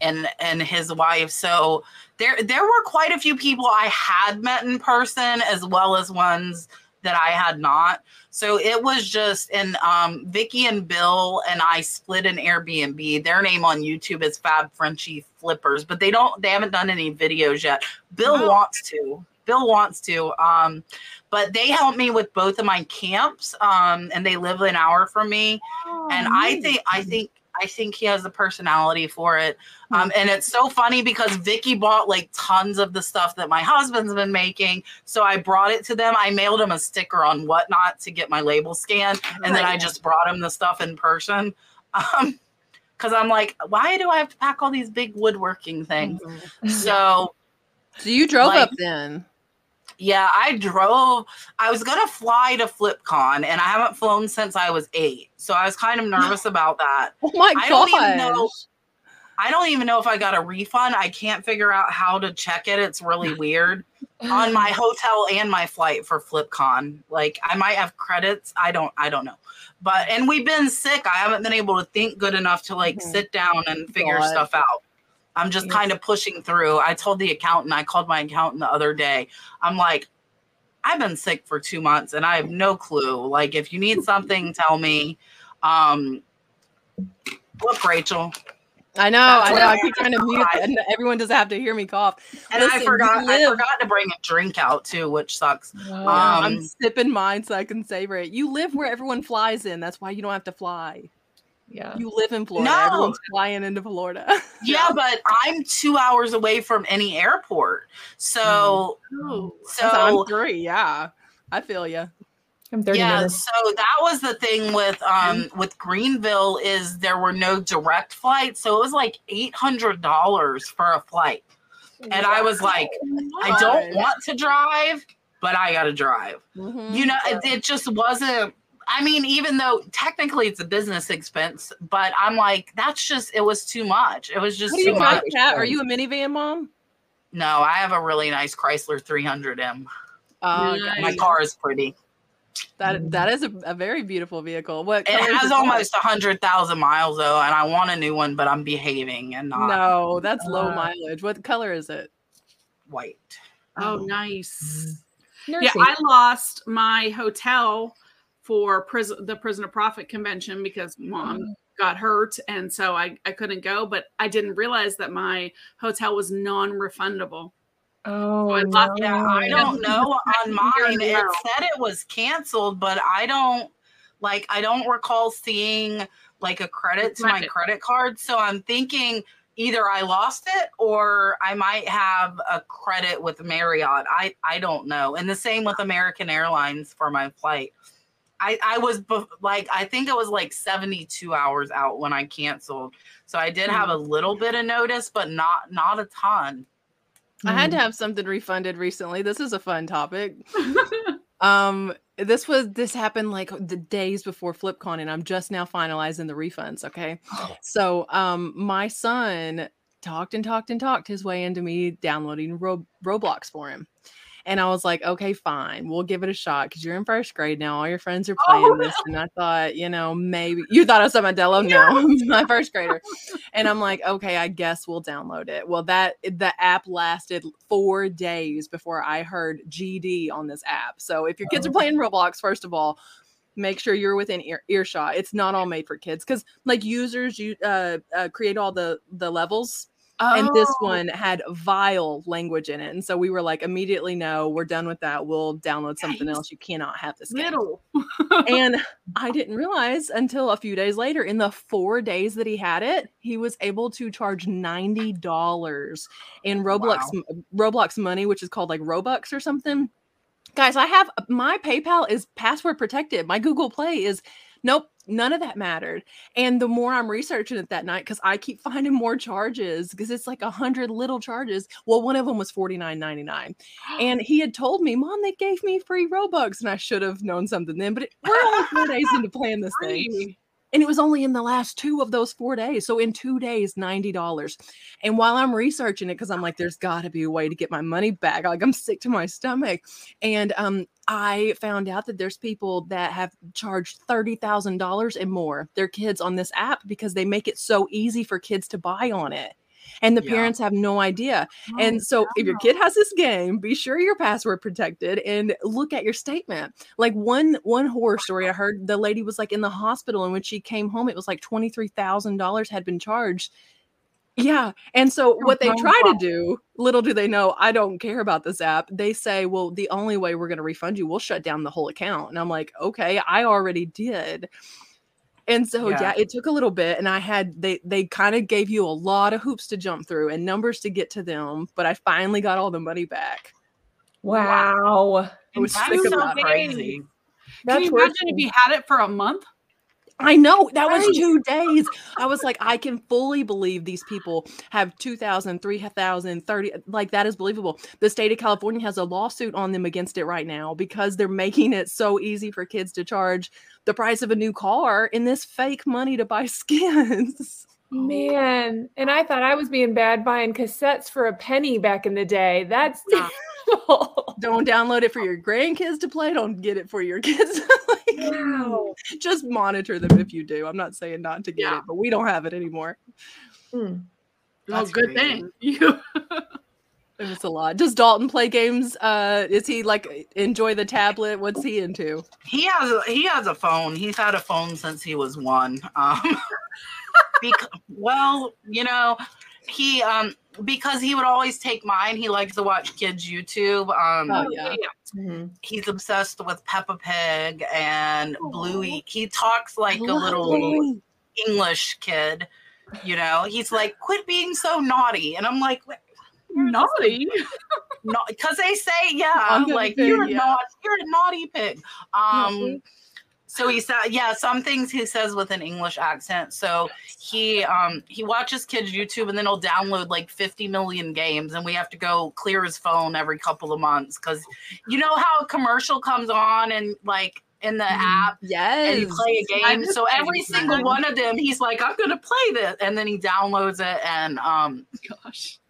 and and his wife. So there there were quite a few people I had met in person as well as ones that I had not. So it was just and um Vicky and Bill and I split an Airbnb. Their name on YouTube is Fab Frenchy Flippers, but they don't they haven't done any videos yet. Bill Wow. wants to. Bill wants to. Um but they helped me with both of my camps um and they live an hour from me and I think I think I think he has the personality for it. Um, and it's so funny because Vicky bought like tons of the stuff that my husband's been making. So I brought it to them. I mailed him a sticker on whatnot to get my label scanned, and then I just brought him the stuff in person. <laughs> Um, because I'm like, why do I have to pack all these big woodworking things? So <laughs> So you drove Like- up then. Yeah, I drove. I was gonna fly to FlipCon, and I haven't flown since I was eight. So I was kind of <gasps> nervous about that. Oh my god! I don't even know- I don't even know if I got a refund. I can't figure out how to check it. It's really weird on my <laughs> hotel and my flight for FlipCon. Like I might have credits. I don't I don't know. But and we've been sick. I haven't been able to think good enough to like Mhm. sit down and figure God. stuff out. I'm just kind of pushing through. I told the accountant, I called my accountant the other day. I'm like, I've been sick for two months and I have no clue. Like, if you need something, tell me. Um, look, Rachel, I know, That's I know. I keep trying to mute, and everyone doesn't have to hear me cough. and Listen, I forgot. I forgot to bring a drink out too, which sucks. I'm Um, sipping mine so I can savor it. You live where everyone flies in. That's why you don't have to fly. Yeah. You live in Florida. No. Everyone's flying into Florida. <laughs> Yeah, but I'm two hours away from any airport, so Oh, So so I'm three. Yeah, I feel you. I'm 30 yeah minutes. so that was the thing with um with greenville is there were no direct flights so it was like $800 for a flight and i was like i don't want to drive but i gotta drive Mhm. you know it, it just wasn't i mean even though technically it's a business expense but i'm like that's just it was too much it was just What too much Kat? Are you a minivan mom? no i have a really nice chrysler 300m Uh, Nice. my car is pretty that that is a, a very beautiful vehicle. What It has almost a hundred thousand miles though, and I want a new one, but I'm behaving and not No, that's low Uh, mileage. What color is it? white. Oh, nice. Nursing. Yeah, I lost my hotel for prison the Prisoner of Profit convention because mom mm-hmm. got hurt and so I, I couldn't go, but I didn't realize that my hotel was non-refundable. oh, I lost- Yeah, I don't know <laughs> on Second year in mine. It row. said it was canceled, but I don't like I don't recall seeing like a credit to my Credit. credit card. So I'm thinking either I lost it or I might have a credit with Marriott. I I don't know. And the same with American Airlines for my flight. I I was bef- like I think it was like 72 hours out when I canceled. So I did have a little bit of notice, but not not a ton. I had to have something refunded recently. This is a fun topic. <laughs> Um, this was this happened like the days before FlipCon, and I'm just now finalizing the refunds. Okay, so um, my son talked and talked and talked his way into me downloading Ro- Roblox for him. And I was like, okay, fine, we'll give it a shot because you're in first grade now. All your friends are playing Oh, this. And I thought, you know, maybe you thought I was about Dello. No, <laughs> my first grader. <laughs> And I'm like, okay, I guess we'll download it. Well, that the app lasted four days before I heard GD on this app. So if your kids are playing Roblox, first of all, make sure you're within ear- earshot. It's not all made for kids because like users you uh, uh create all the the levels and this oh. one had vile language in it and so we were like immediately no we're done with that we'll download something else you cannot have this little. <laughs> and i didn't realize until a few days later in the four days that he had it he was able to charge $90 in roblox roblox money which is called like robux or something. Guys i have my paypal is password protected my google play is nope none of that mattered. And the more i'm researching it that night because i keep <laughs> finding more charges because it's like a hundred little charges. Well one of them was 49.99 and <gasps> he had told me mom they gave me free robux. And i should have known something then but it, we're only four days <laughs> into playing this thing. And it was only in the last two of those four days. So in two days, $90. And while I'm researching it, because I'm like, there's got to be a way to get my money back. Like I'm sick to my stomach. And um, I found out that there's people that have charged $30,000 and more their kids on this app because they make it so easy for kids to buy on it. And the Yeah. parents have no idea. Oh, And so if your kid has this game, be sure your password protected and look at your statement. Like one one horror story I heard, the lady was like in the hospital and when she came home it was like $23,000 had been charged. Yeah. And so what they try to do, little do they know, I don't care about this app. They say, "Well, the only way we're going to refund you, we'll shut down the whole account." And I'm like, "Okay, I already did." And so yeah. Yeah. it took a little bit and I had they they kind of gave you a lot of hoops to jump through and numbers to get to them, but I finally got all the money back. Wow. I was That so it. crazy. Can That's you imagine if you had it for a month? I know that was two days. I was like, I can fully believe these people have 2,000, 3,000, 30. Like, that is believable. The state of California has a lawsuit on them against it right now because they're making it so easy for kids to charge the price of a new car in this fake money to buy <laughs> skins. Man, and I thought I was being bad buying cassettes for a penny back in the day. That's. <laughs> Don't download it for your grandkids to play. Don't get it for your kids. <laughs> Like, Wow. Just monitor them if you do. I'm not saying not to get Yeah. it, but we don't have it anymore. Oh, That's good crazy. thing. <laughs> You It's a lot. Does Dalton play games? Uh, is he like enjoy the tablet? What's he into? He has a, he has a phone. He's had a phone since he was one. Um, <laughs> because, well, you know, he um because he would always take mine. He likes to watch kids YouTube. Um, Oh, yeah. Mhm. he's obsessed with Peppa Pig and Bluey. He talks like a little English kid. You know, he's like, "Quit being so naughty," and I'm like, naughty. <laughs> "Not," because they say, "Yeah, I'm like you're yeah. not, you're a naughty pig." Um, Naughty. So he said, "Yeah, some things he says with an English accent." So he um he watches kids YouTube and then he'll download like 50 million games, and we have to go clear his phone every couple of months because you know how a commercial comes on and like in the app and Yes. you play a game. So every single one of them, he's like, I'm gonna play this, and then he downloads it, and um, Gosh.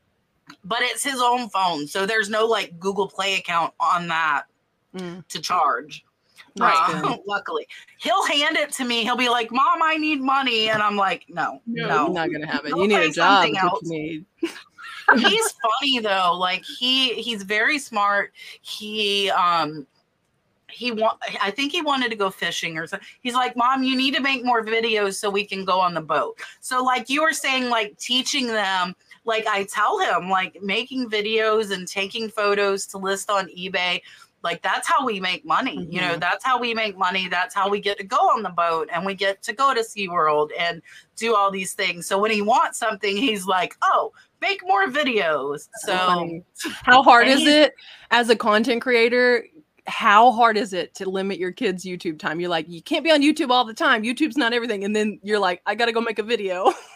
but it's his own phone, so there's no like Google Play account on that Mm, to charge. That's good. <laughs> luckily, he'll hand it to me. He'll be like, "Mom, I need money," and I'm like, "No, No. no." not gonna have it. Go You need a job. something what you need. <laughs> he's funny though. Like he he's very smart. He um he want I think he wanted to go fishing or something. He's like, Mom, you need to make more videos so we can go on the boat. So like you were saying, like teaching them, like I tell him, like making videos and taking photos to list on eBay. Like that's how we make money. You know, Mhm. that's how we make money. That's how we get to go on the boat and we get to go to SeaWorld and do all these things. So when he wants something, he's like, Oh, make more videos. So Funny. <laughs> how hard is it as a content creator? How hard is it to limit your kids' YouTube time? You're like, you can't be on YouTube all the time. YouTube's not everything. And then you're like, I gotta go make a video. <laughs>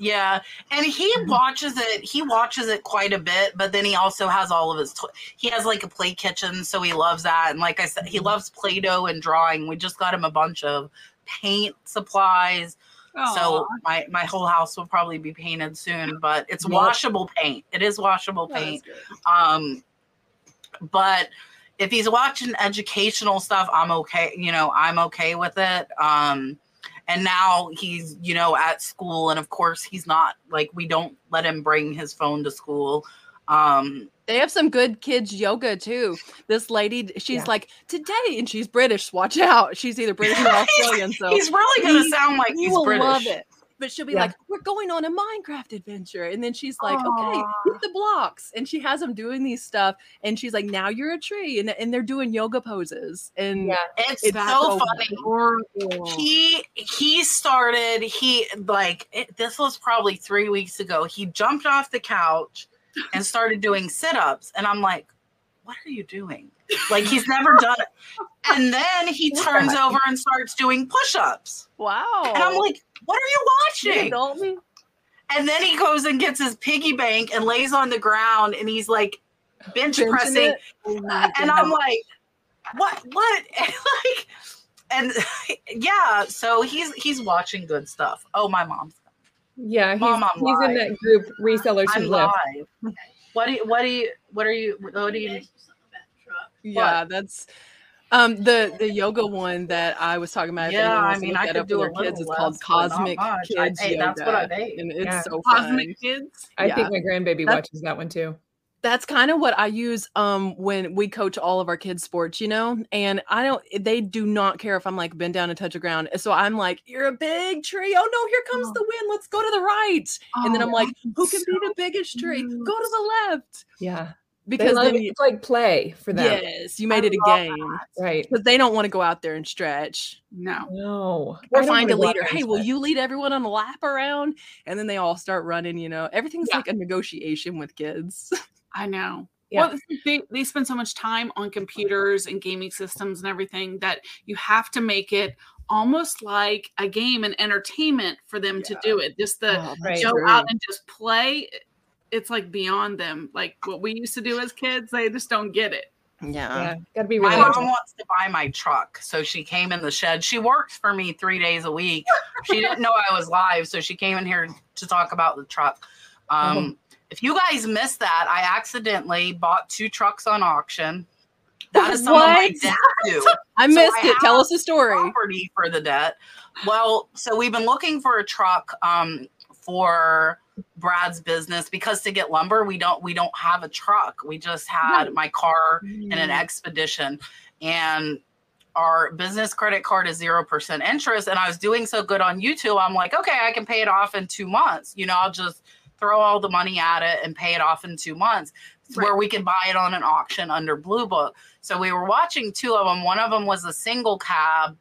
Yeah, and he watches it. He watches it quite a bit, but then he also has all of his. To- he has like a play kitchen, so he loves that. And like I said, he loves Play-Doh and drawing. We just got him a bunch of paint supplies, so my my whole house will probably be painted soon. But it's Yep. washable paint. It is washable paint. Um, but if he's watching educational stuff, I'm okay. You know, I'm okay with it. Um, and now he's, you know, at school, and of course he's not like we don't let him bring his phone to school. Um, They have some good kids yoga too. This lady, she's Yeah. like, today, and she's British. Watch out. She's either British or <laughs> Australian. So he's really gonna he- sound like you he's will British. love it. But she'll be Yeah. like, "We're going on a Minecraft adventure," and then she's like, "Okay, Aw. hit the blocks," and she has them doing these stuff, and she's like, "Now you're a tree," and and they're doing yoga poses, and Yeah. It's, It's so so funny. Adorable. he he started he like it, this was probably three weeks ago he jumped off the couch and started doing sit-ups and i'm like what are you doing? Like he's never done it. And then he <laughs> turns over and starts doing push-ups. Wow, and i'm like what are you You watching me. and then he goes and gets his piggy bank and lays on the ground and he's like bench Benching pressing? Oh <laughs> and I'm like, what, what, <laughs> and like, and yeah, so he's he's watching good stuff. Oh, my mom's, Yeah, he's, Mom, he's in that group resellers who live. What do you, what do you, what are you, what do you? yeah, that's um the the yoga one that I was talking about. Yeah, I mean, I that could up do for a their kids. little It's called less, but not Cosmic much. I- Kids hey, Yoga, that's what I made. and it's Yeah. so fun. Cosmic kids. I Yeah. think my grandbaby That- watches that one too. that's kind of what I use um when we coach all of our kids sports, you know. And I don't they do not care if I'm like bend down and touch the ground. So I'm like, You're a big tree. Oh no, here comes Oh. the wind. Let's go to the right. and then Oh, I'm like, Who that's can be the biggest tree? cute. Go to the left. Yeah, they Because love then you, It's like play for them, yes, you made I it a love game. right? Because they don't want to go out there and stretch. No. No, I Or don't find a wanna go leader. Hey, will you lead everyone on a lap around? And then they all start running, you know. Everything's Yeah. like a negotiation with kids. <laughs> I know. Yeah. Well, they, they spend so much time on computers and gaming systems and everything that you have to make it almost like a game and entertainment for them to do it. Just the Oh, Right. go true. out and just play. It's like beyond them. Like what we used to do as kids, they just don't get it. Yeah. Yeah, got to be My mom wants to buy my truck. So she came in the shed. She works for me three days a week. She didn't know I was live. So she came in here to talk about the truck. Um, Mhm. If you guys missed that, I accidentally bought two trucks on auction. That is some What? my debt too. I So missed I it. Tell us a story. property for the debt. Well, so we've been looking for a truck um, for Brad's business because to get lumber, we don't we don't have a truck. We just had my car in Mm. an expedition, and our business credit card is zero percent interest. And I was doing so good on YouTube, I'm like, okay, I can pay it off in two months. You know, I'll just throw all the money at it and pay it off in two months. Right. Where we could buy it on an auction under Blue Book. So we were watching two of them. One of them was a single cab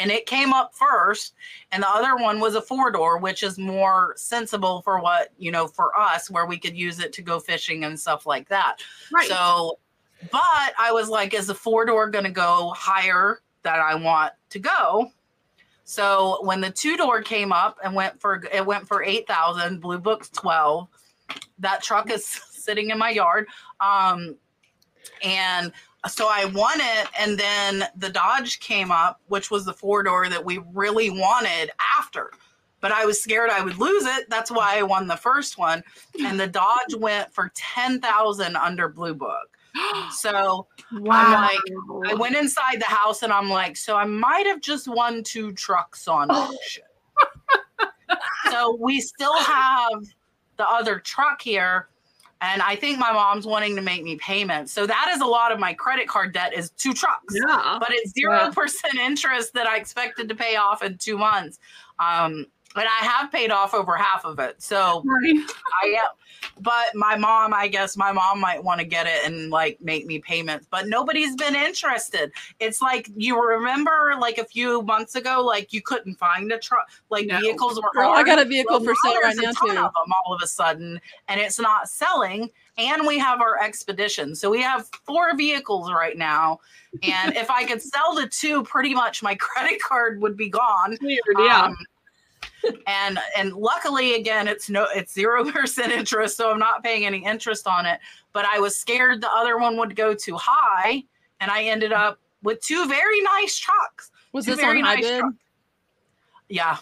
and it came up first and the other one was a four door which is more sensible for what you know for us where we could use it to go fishing and stuff like that. Right. so but i was like is the four door going to go higher that i want to go? So when the two door came up and went for it went for 8000 blue books 12 that truck is <laughs> sitting in my yard um and so I won it, and then the Dodge came up, which was the four door that we really wanted after. But I was scared I would lose it. That's why I won the first one. And the Dodge went for ten thousand under Blue Book. <gasps> So wow. I went inside the house and I'm like, so I might have just won two trucks on oh. auction. so we still <laughs> have the other truck here. And I think my mom's wanting to make me payments. So that is a lot of my credit card debt is two trucks. yeah. But it's zero percent interest that I expected to pay off in two months. Um, and I have paid off over half of it. So Right. I am, but my mom, I guess my mom might want to get it and like make me payments, but nobody's been interested. It's like you remember like a few months ago, like you couldn't find a truck, like No. vehicles were. Girl, I got a vehicle Well, for sale right now too. Of them all of a sudden, and it's not selling. And we have our expedition, so we have four vehicles right now. And if I could sell the two, pretty much my <laughs> credit card would be gone. Weird. Yeah. Um, And and luckily again it's no it's zero <laughs> percent interest so i'm not paying any interest on it but i was scared the other one would go too high and i ended up with two very nice trucks Was two this on very nice HiBid? trucks. yeah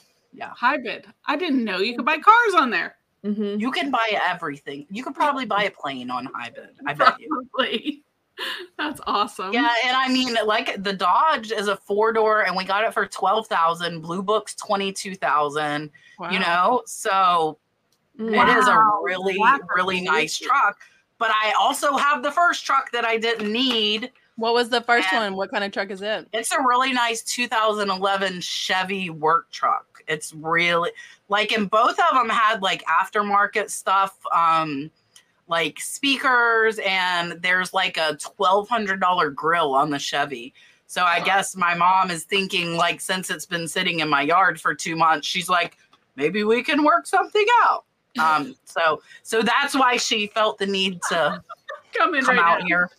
HiBid. I didn't know you could buy cars on there. Mhm. you can buy everything you could probably buy a plane on HiBid i bet you <laughs> Probably. <laughs> That's awesome. yeah and i mean like the dodge is a four door and we got it for 12000 blue books 22000 Wow. you know so Mm. It is a really, that's really nice truck. But I also have the first truck that I didn't need. What was the first And- one? What kind of truck is it? It's a really nice 2011 Chevy work truck. It's really like, and both of them had like aftermarket stuff, um, like speakers, and there's like a $1,200 grill on the Chevy. So I guess my mom is thinking, like, since it's been sitting in my yard for two months, she's like, maybe we can work something out. Um, so so that's why she felt the need to <laughs> Come in come right out now. here.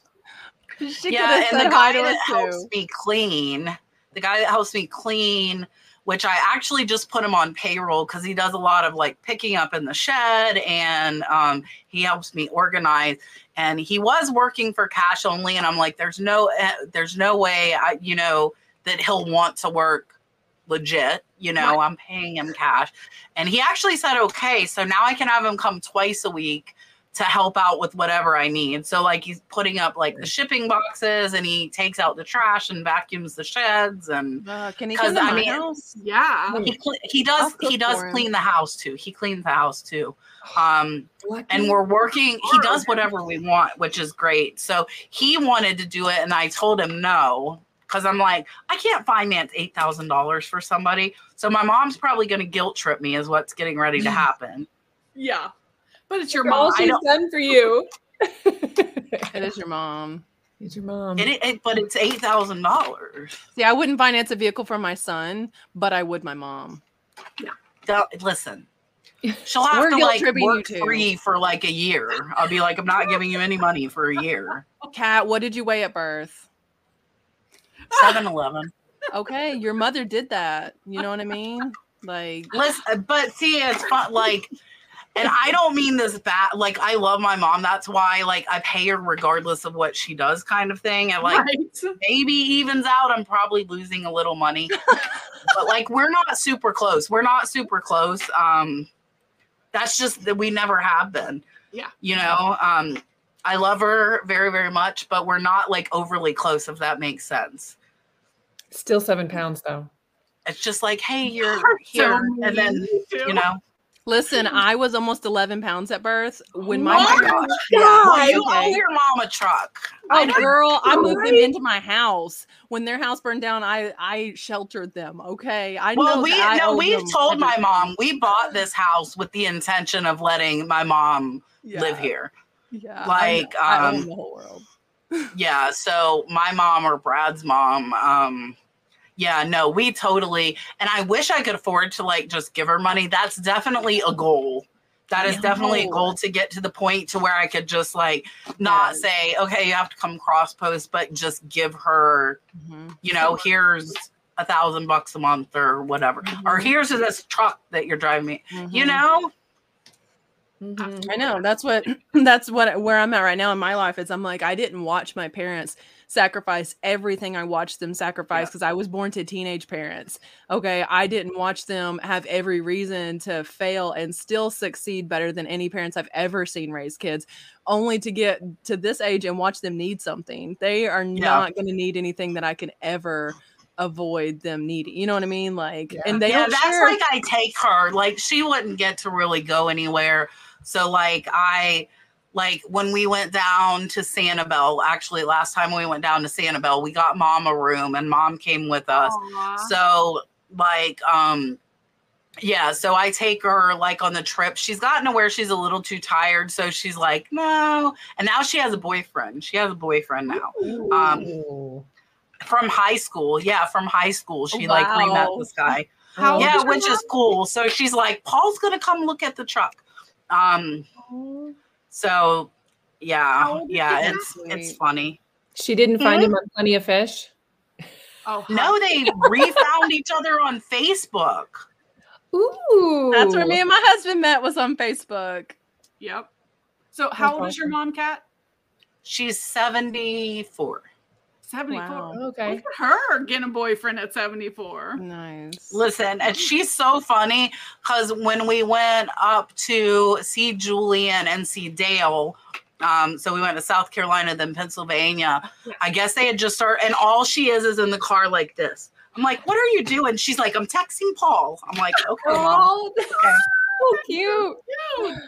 She yeah, and the guy that helps too. me clean, the guy that helps me clean, which I actually just put him on payroll because he does a lot of like picking up in the shed and um, he helps me organize. And he was working for cash only, and I'm like, there's no, eh, there's no way, I, you know, that he'll want to work legit. You know, Right. I'm paying him cash, and he actually said okay. So now I can have him come twice a week to help out with whatever I need. So like he's putting up like the shipping boxes and he takes out the trash and vacuums the sheds and Uh, can he 'Cause, come to I mean- house? Yeah. he cle he does he does for him. clean the house too. He cleans the house too. Um Lucky. and we're working he does whatever we want, which is great. So he wanted to do it and I told him no cuz I'm like I can't finance $8,000 for somebody. So my mom's probably going to guilt trip me is what's getting ready to happen. Yeah. But it's your For all mom. She's done for you. It is your mom. It's your mom. It, it, but it's $8,000. See, I wouldn't finance a vehicle for my son, but I would my mom. Don't- listen. <laughs> She'll have We're to like guilt-tripping work free for like a year. I'll be like, I'm not giving you any money for a year. Kat, what did you weigh at birth? 7 Eleven. <laughs> Okay, your mother did that. You know what I mean? Like, Listen, but see, it's fun. Like, and I don't mean this bad. Like I love my mom. That's why like I pay her regardless of what she does, kind of thing. And like Right. <laughs> maybe evens out. I'm probably losing a little money, but like we're not super close. We're not super close. Um, that's just that we never have been. Yeah. You know, um, I love her very, very much, but we're not like overly close, if that makes sense. Still seven pounds though. It's just like, hey, you're So here, and then you know, Listen, I was almost 11 pounds at birth when my oh my parents- gosh, Yeah, you okay. owe your mom a truck. Oh, I know. girl, I moved them into my house when their house burned down. I I sheltered them. Okay, I Well, know. we, that I no, we've them told my mom we bought this house with the intention of letting my mom live here. Yeah, Like, I, I owe um, the whole world. Yeah, so my mom or Brad's mom, um, yeah, no, we totally and I wish I could afford to like just give her money. That's definitely a goal. That is definitely a goal to get to the point to where I could just like not Yes. say, okay, you have to come cross post, but just give her, Mhm. you know, here's a thousand bucks a month or whatever. Or Mhm. here's this truck that you're driving me. You Mhm. know? Mhm. I know that's what <clears throat> that's what where I'm at right now in my life is I'm like I didn't watch my parents sacrifice everything I watched them sacrifice Yeah. because I was born to teenage parents. Okay, I didn't watch them have every reason to fail and still succeed better than any parents I've ever seen raise kids, only to get to this age and watch them need something. They are not going to need anything that I can ever avoid them needing. You know what I mean? Like, Yeah. and they yeah, that's share. like I take her. Like she wouldn't get to really go anywhere. So like I like when we went down to Sanibel, actually last time we went down to Sanibel, we got mom a room and mom came with us. Aw. So like um yeah, so I take her like on the trip. She's gotten to where she's a little too tired, so she's like, "No." And now she has a boyfriend. She has a boyfriend now Um, from high school. Yeah, from high school. She like re-met this guy. How yeah, which is cool. So she's like, Paul's gonna come look at the truck. Um, so yeah, How yeah, he it's it's funny. She didn't find hmm? him on Plenty of Fish. Oh, <laughs> No, they <laughs> refound each other on Facebook. Ooh. That's where me and my husband met was on Facebook. Yep. So how That's old is your mom, Kat? She's 74. 74. Wow. Okay. Look at her getting a boyfriend at 74. Nice. Listen, and she's so funny because when we went up to see Julian and see Dale, um, so we went to South Carolina, then Pennsylvania. Yeah. I guess they had just started, and all she is is in the car like this. I'm like, what are you doing? She's like, I'm texting Paul. I'm like, okay, mom. Oh, <laughs> so cute. And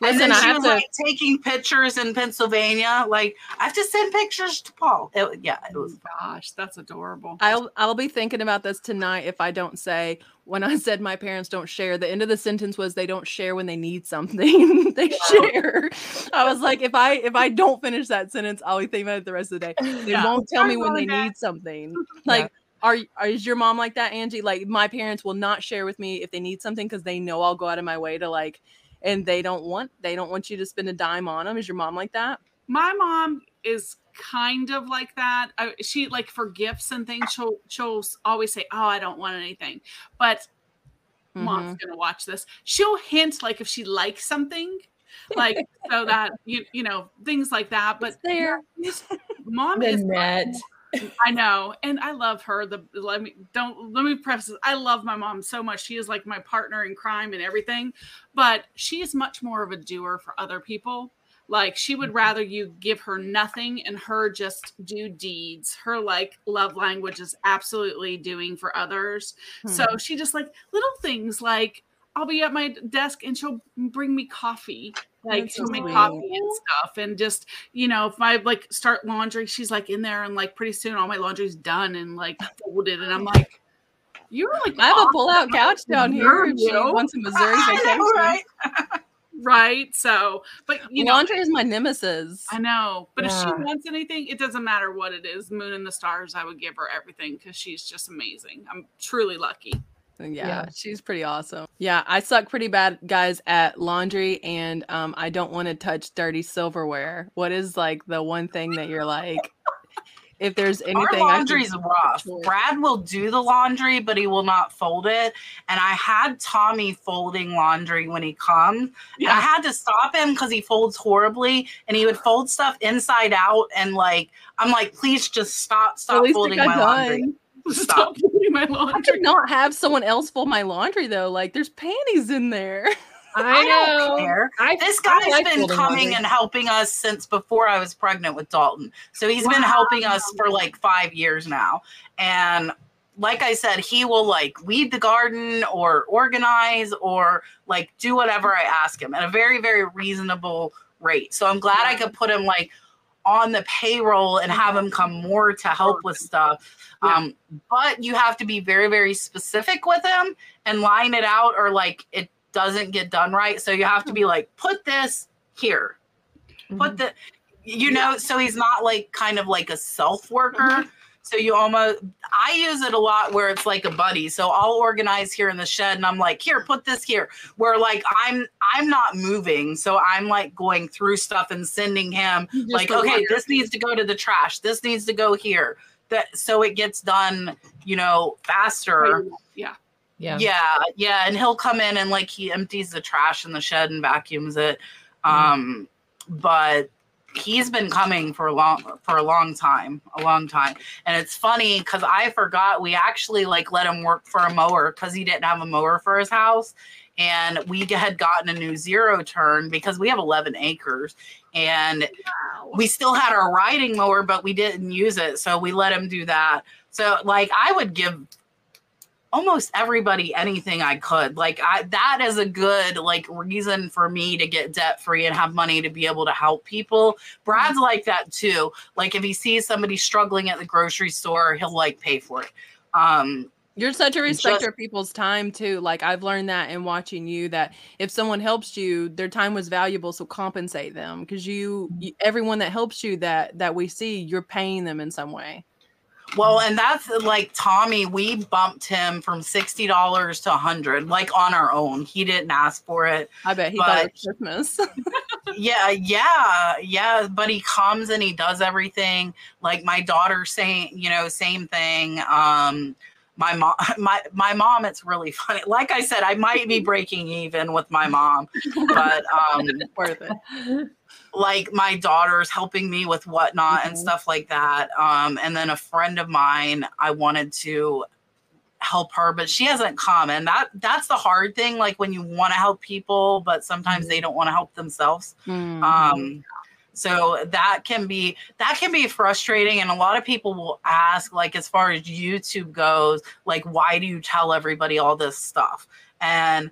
Listen, then I she have was to. like taking pictures in Pennsylvania. Like, I have to send pictures to Paul. It- yeah, it was. Gosh, that's adorable. I'll I'll be thinking about this tonight if I don't say when I <laughs> said my parents don't share. The end of the sentence was they don't share when they need something. <laughs> they share. I was like, if I if I don't finish that sentence, I'll be thinking about it the rest of the day. They Yeah. won't tell me when they Mom and need something. <laughs> Like, are, are is your mom like that, Angie? Like, my parents will not share with me if they need something because they know I'll go out of my way to like, and they don't want they don't want you to spend a dime on them. Is your mom like that? My mom is kind of like that. I, she like for gifts and things, she'll she'll always say, "Oh, I don't want anything," but mom's Mhm. gonna watch this. She'll hint like if she likes something, like so that you you know things like that. But <laughs> It's there. mom is net. I know, and I love her. The let me don't let me preface. This. I love my mom so much. She is like my partner in crime and everything, but she is much more of a doer for other people. Like she would mm-hmm. rather you give her nothing and her just do deeds. Her like love language is absolutely doing for others. So hmm. she just like little things like I'll be at my desk and she'll bring me coffee. Like so make coffee and stuff. And just, you know, if I like start laundry, she's like in there and like pretty soon all my laundry's done and like folded. And I'm like, you're like I have a pull-out couch down here. If she wants a Missouri <laughs> vacation. know, right? right. So but you know Laundry is my nemesis. I know, but if she wants anything, it doesn't matter what it is. Moon and the stars, I would give her everything because she's just amazing. I'm truly lucky. Yeah, Yeah. she's pretty awesome. Yeah, I suck pretty bad, guys, at laundry, and um, I don't want to touch dirty silverware. What is like the one thing that you're like, if there's <laughs> Our anything I laundry's rough. Brad will do the laundry, but he will not fold it. And I had Tommy folding laundry when he comes. And I had to stop him because he folds horribly and he would fold stuff inside out. And like, I'm like, please just stop, stop folding my laundry. Done. <laughs> Stop. doing <laughs> my laundry. I laundry. could not have someone else fold my laundry though. Like there's panties in there. <laughs> I know. don't care. I, This I guy's like been coming laundry. and helping us since before I was pregnant with Dalton. So he's been helping us for like five years now. And like I said, he will like weed the garden or organize or like do whatever I ask him at a very, very reasonable rate. So I'm glad I could put him like on the payroll and have mm-hmm. them come more to help with stuff. Yeah. Um, but you have to be very, very specific with them and line it out or like it doesn't get done right. So you have to be mm-hmm. like, put this here. Put mm-hmm. the you know, so he's not like kind of like a self worker. So you almost I use it a lot where it's like a buddy. So I'll organize here in the shed and I'm like, here, put this here. Where like I'm I'm not moving. So I'm like going through stuff and sending him like, okay, this needs to go to the trash. This needs to go here. That so it gets done, you know, faster. Yeah. Yeah. Yeah, yeah, and he'll come in and like he empties the trash in the shed and vacuums it. Mm-hmm. Um, but he's been coming for a long for a long time, a long time. And it's funny because I forgot we actually like let him work for a mower because he didn't have a mower for his house. And we had gotten a new zero turn because we have 11 acres and Wow. we still had our riding mower, but we didn't use it. So we let him do that. So like I would give almost everybody anything I could. Like I that is a good like reason for me to get debt free and have money to be able to help people. Brad's like that too. Like if he sees somebody struggling at the grocery store, he'll like pay for it. Um You're such a respecter of people's time too. Like I've learned that in watching you that if someone helps you, their time was valuable, so compensate them because you, you everyone that helps you that that we see, you're paying them in some way. Well, and that's like Tommy, we bumped him from $60 to 100 like on our own. He didn't ask for it. I bet he thought it was Christmas. <laughs> yeah yeah yeah but he comes and he does everything like my daughter saying you know same thing um my mom <laughs> my my mom it's really <laughs> funny like i said i might be breaking even with my mom but um Worth it. Like my daughter's helping me with whatnot and Mhm. stuff like that. Um, and then a friend of mine, I wanted to help her, but she hasn't come. And that that's the hard thing. Like when you want to help people, but sometimes they don't want to help themselves. Mhm. Um, so that can be that can be frustrating, and a lot of people will ask, like, as far as YouTube goes, like, why do you tell everybody all this stuff? And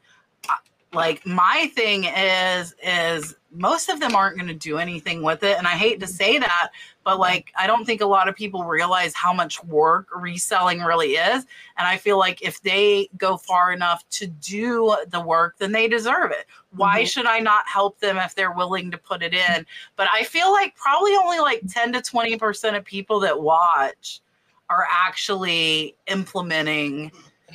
uh, like, my thing is, is most of them aren't going to do anything with it, and I hate to say that, but like, I don't think a lot of people realize how much work reselling really is, and I feel like if they go far enough to do the work, then they deserve it. Why Mhm. should I not help them if they're willing to put it in? But I feel like probably only like 10 to 20% of people that watch are actually implementing.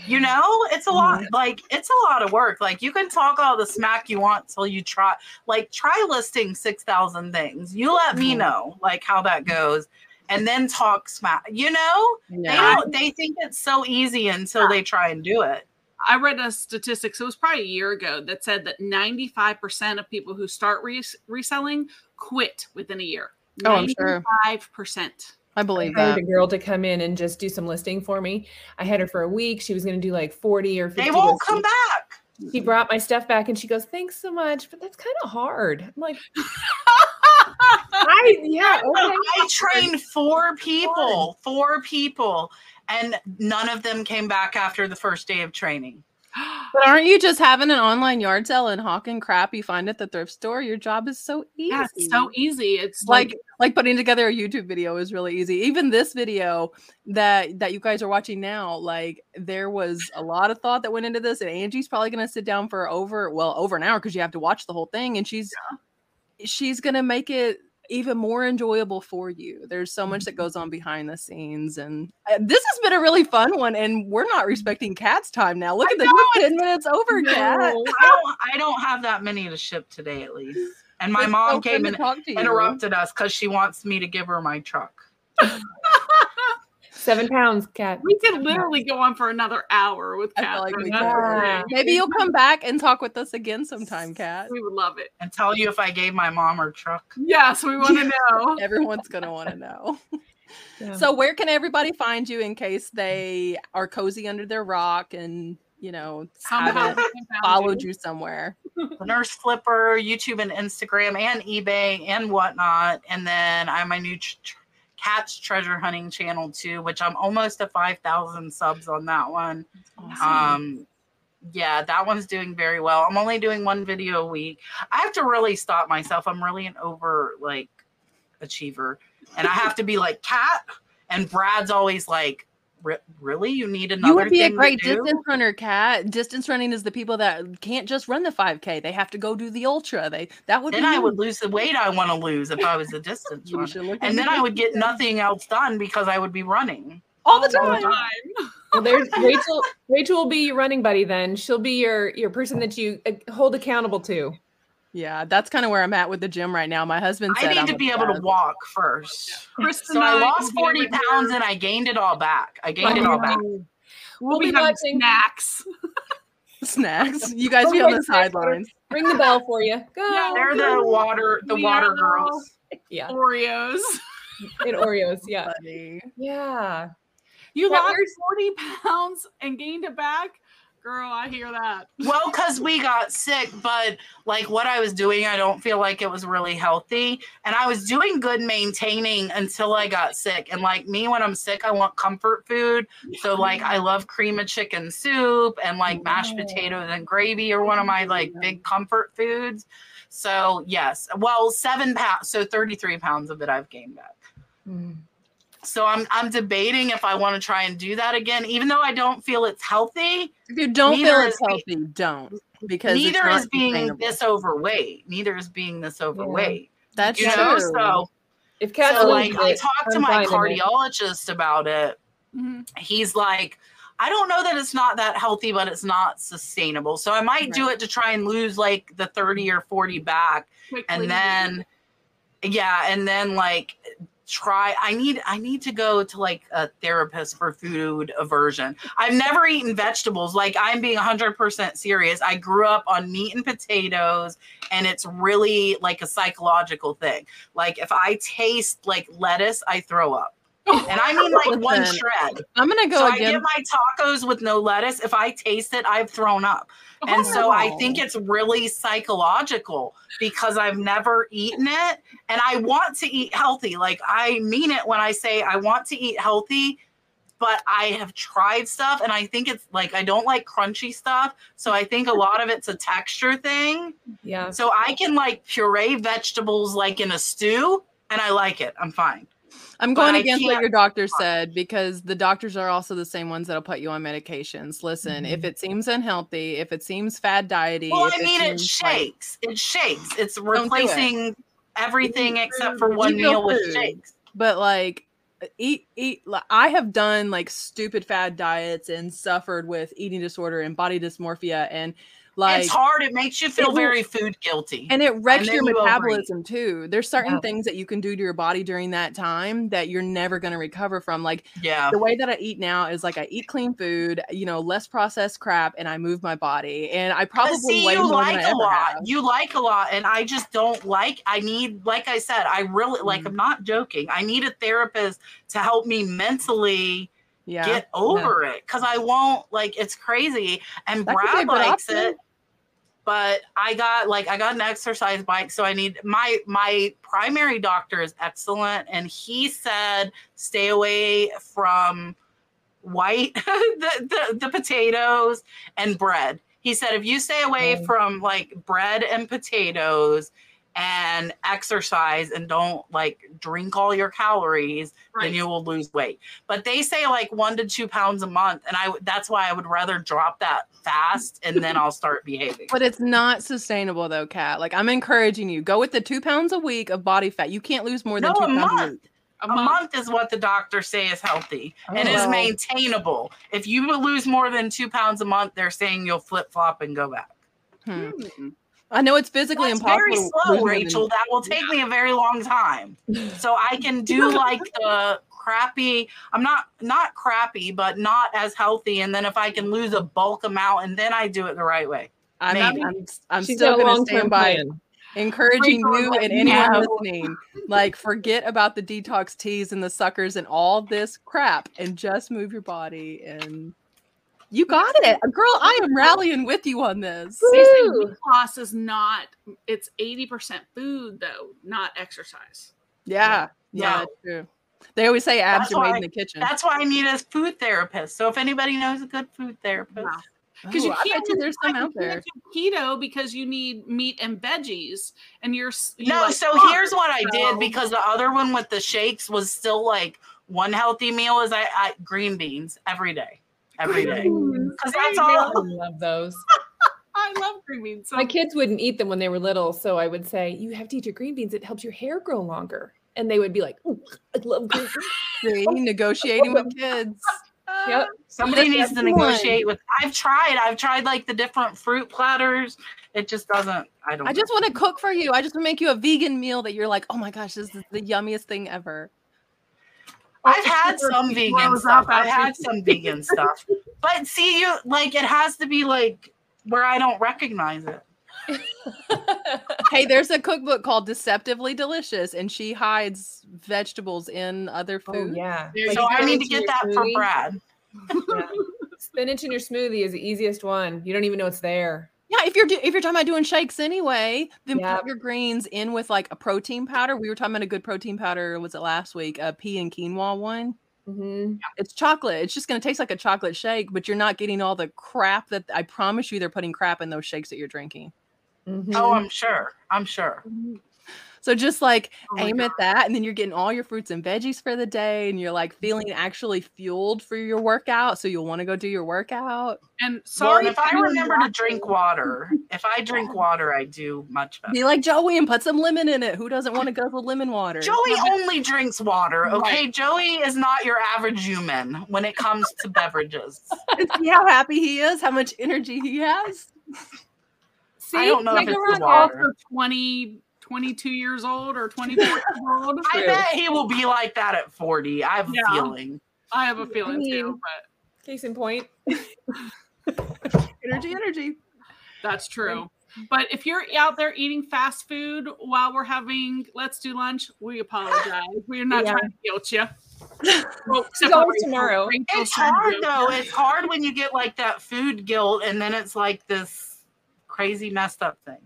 You know, it's a lot like it's a lot of work. Like you can talk all the smack you want till you try like try listing 6,000 things. You let me Mhm. know like how that goes and then talk smack. You know, they Yeah. don't they think it's so easy until they try and do it. I read a statistic, so it was probably a year ago, that said that 95% of people who start res- reselling quit within a year. Oh, I'm sure. 95%. I believe I hired that. a girl to come in and just do some listing for me. I had her for a week. She was going to do like 40 or 50. They won't come back. She brought my stuff back and she goes, Thanks so much, but that's kind of hard. I'm like, <laughs> I, yeah, okay. I trained four people, four people, and none of them came back after the first day of training. <gasps> But aren't you just having an online yard sale and hawking crap you find at the thrift store? Your job is so easy. yeah, it's so easy. It's like like, like putting together a YouTube video is really easy. Even this video that that you guys are watching now, like there was a lot of thought that went into this, and Angie's probably gonna sit down for over well over an hour because you have to watch the whole thing, and she's she's gonna make it even more enjoyable for you. There's so much that goes on behind the scenes, and uh, this has been a really fun one. And we're not respecting Kat's time now. Look I at the know, ten minutes over. No. I <laughs> don't, I don't have that many to ship today, at least. And my It's mom so came and interrupted us because she wants me to give her my truck. <laughs> Seven pounds, Kat. We could literally go on for another hour with I feel like Catherine. we That's could. great. Maybe you'll come back and talk with us again sometime, Kat. We would love it. And tell you if I gave my mom her truck. Yes, we want to <laughs> know. Everyone's gonna want to know. <laughs> Yeah. So where can everybody find you in case they are cozy under their rock and you know Somehow haven't followed you somewhere? Nurse Flipper, YouTube and Instagram and eBay and whatnot. And then I have my new tr- Kat's Treasure Hunting channel too, which I'm almost at 5,000 subs on that one. Um, yeah, that one's doing very well. I'm only doing one video a week. I have to really stop myself. I'm really an over like achiever, and I have to be like Kat. And Brad's always like, "Re- "Really, you need another?" you would be a thing to great distance runner, Kat. Distance running is the people that can't just run the 5K; they have to go do the ultra. They that would Then be I you. would lose the weight I want to lose if I was a distance <laughs> runner. And then I would get nothing else done because I would be running. all the all the time. time. Well, there's Rachel. Rachel will be your running buddy. Then she'll be your your person that you uh, hold accountable to. Yeah, that's kind of where I'm at with the gym right now. My husband I said need I'm to be able to walk first. Kristin So I and lost 40 pounds and I gained it all back. I gained it all back. We'll, We'll be, be watching. snacks. <laughs> snacks. You guys be on the sidelines. Ring the bell for you. Go. <laughs> Yeah. They're the water, the water girls. Yeah, Oreos. <laughs> and Oreos. Yeah, Funny. yeah. You That lost weird- 40 pounds and gained it back? Girl, I hear that. Well, because we got sick, but like what I was doing, I don't feel like it was really healthy. And I was doing good maintaining until I got sick. And like me, when I'm sick, I want comfort food. So like I love cream of chicken soup and like mashed Oh. potatoes and gravy are one of my like big comfort foods. So yes, well, seven pounds, so 33 pounds of it I've gained back. Mm. So I'm I'm debating if I want to try and do that again, even though I don't feel it's healthy. If you don't feel is it's be- healthy, don't because neither is being this overweight. Neither is being this overweight. That's You true. know, so If Kat so loses like I it, talked to my fine with it. cardiologist about it. Mhm. He's like, I don't know that it's not that healthy, but it's not sustainable. So I might do it to try and lose like the 30 or 40 back. Quickly. And then yeah, and then like try I need I need to go to like a therapist for food aversion. I've never eaten vegetables. Like I'm being 100% serious. I grew up on meat and potatoes and it's really like a psychological thing. Like if I taste like lettuce, I throw up. Oh, and I mean like one shred. I'm gonna go so I again. get my tacos with no lettuce. If I taste it, I've thrown up. And so I think it's really psychological because I've never eaten it and I want to eat healthy. Like I mean it when I say I want to eat healthy, but I have tried stuff and I think it's like I don't like crunchy stuff. So I think a lot of it's a texture thing. Yeah. So I can like puree vegetables like in a stew and I like it. I'm fine. I'm going against what your doctor said because the doctors are also the same ones that'll put you on medications. Listen, if Mhm. it seems unhealthy, if it seems fad diety, Well, if I mean, it like- shakes. It shakes. It's do it. replacing everything except for one meal with shakes. but like eat eat i have done like stupid fad diets and suffered with eating disorder and body dysmorphia and like it's hard. It makes you feel will- very food guilty. and it wrecks then your overeat. metabolism too there's certain Yeah. things that you can do to your body during that time that you're never going to recover from like yeah. the way that i eat now is like i eat clean food you know less processed crap and i move my body and i probably see, you like a lot. have. You like a lot, and I just don't like. I need, like I said, I really like. Mm. I'm not joking. I need a therapist to help me mentally yeah get over it because I won't. Like it's crazy, and That could be a Brad likes option. it. But I got like I got an exercise bike, so I need my my primary doctor is excellent, and he said stay away from white <laughs> the, the the potatoes and bread. He said if you stay away Oh. from like bread and potatoes and exercise and don't like drink all your calories, Right. then you will lose weight. But they say like one to two pounds a month, and I that's why I would rather drop that fast and then I'll start behaving. But it's not sustainable though, Kat. Like I'm encouraging you, go with the two pounds a week of body fat. You can't lose more than No, two a pounds a month. week. a A month. month is what the doctors say is healthy and Oh, is maintainable. If you lose more than two pounds a month, they're saying you'll flip flop and go back. Hmm. Hmm. I know it's physically That's impossible. very slow, Rachel. That will take me a very long time. So I can do <laughs> like the crappy. I'm not not crappy, but not as healthy. And then if I can lose a bulk amount, and then I do it the right way. I'm, Maybe. I'm, I'm still going to stand by plan. encouraging Rachel, you let and me anyone know. listening like forget about the detox teas and the suckers and all this crap and just move your body and you got it girl i am rallying with you on this They Woo! weight loss is not. It's eighty percent food though, not exercise. yeah yeah No. true they always say abs That's are made why- in the kitchen That's why I need a food therapist. So if anybody knows a good food therapist, Wow. Because Ooh, you can't do- there's some out there keto because you need meat and veggies, and you're s- you no. like, so oh, here's what I did because the other one with the shakes was still like one healthy meal is I, I green beans every day, every day because that's I all. love those. <laughs> I love green beans. So My kids wouldn't eat them when they were little, so I would say, "You have to eat your green beans. It helps your hair grow longer." And they would be like, "I love green beans." <laughs> Negotiating with kids <laughs> Yep. Somebody needs to negotiate with. I've tried. I've tried like the different fruit platters. It just doesn't. I don't. i just want to cook for you i just want to make you a vegan meal that you're like oh my gosh this is the yummiest thing ever I've had some it <laughs> vegan stuff. up I've had some vegan stuff. But see, you like it has to be like where I don't recognize it. <laughs> hey, there's a cookbook called Deceptively Delicious, and she hides vegetables in other oh food. yeah. Like So. I need to get that for smoothie. Brad. <laughs> Yeah. Spinach in your smoothie is the easiest one. You don't even know it's there. Yeah, if you're do- if you're talking about doing shakes anyway, then Yep. put your greens in with like a protein powder. We were talking about a good protein powder. Was it last week? A pea and quinoa one. Mm-hmm. It's chocolate. It's just going to taste like a chocolate shake, but you're not getting all the crap that I promise you they're putting crap in those shakes that you're drinking. Mm-hmm. Oh, I'm sure. I'm sure. So just like Oh aim God. at that, and then you're getting all your fruits and veggies for the day, and you're like mm-hmm. feeling actually fueled for your workout. So you'll want to go do your workout. And sorry, and if I anyone remember to drink water, if I <laughs> drink water, I do much better. Be like Joey and put some lemon in it. Who doesn't want to go with lemon water? Joey only drinks water, okay? Right. Joey is not your average human when it comes to beverages. <laughs> See how happy he is, how much energy he has. See, I don't know if it's the wrong. water. also 20, 22 years old or 24 years old. <laughs> I True. bet he will be like that at 40. I have a feeling. I have a feeling mean- too, but Case in point. Energy, energy. that's true. But if you're out there eating fast food while we're having let's do lunch, we apologize. We're not Yeah. trying to guilt you. <laughs> Well, It's except for always Rachel. tomorrow. It's hard guilt though. It's hard when you get like that food guilt and then it's like this crazy messed up thing.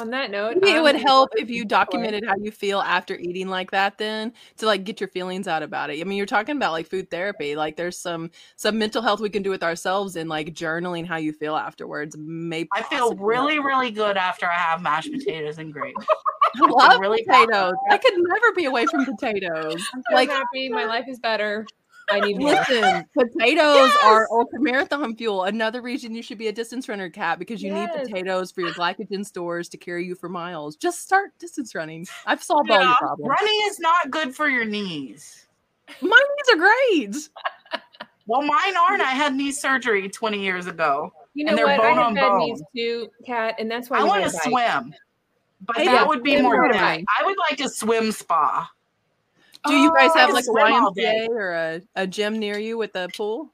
On that note, Maybe it I'm would help if you for it. documented how you feel after eating like that then to like get your feelings out about it. I mean, you're talking about like food therapy. Like there's some some mental health we can do with ourselves and like journaling how you feel afterwards. May I feel possibly really, really good after I have mashed potatoes and gravy. <laughs> I love really potatoes. I could never be away from potatoes. I'm so Like happy. My life is better. I need more. Listen, <laughs> potatoes are ultra marathon fuel. Another reason you should be a distance runner, Kat, because you Yes. need potatoes for your <laughs> glycogen stores to carry you for miles. Just start distance running. I've solved all your problems. Running is not good for your knees. My knees are great. <laughs> Well, mine aren't. I had knee surgery 20 years ago. You And know they're what? I bone have on bad bone. knees too, Kat, and that's why I want to swim, but Hey, that yeah, would be more or than bike. I would like a swim spa. Do you guys Oh, have can like a swim all day. YMCA or a, a gym near you with a pool?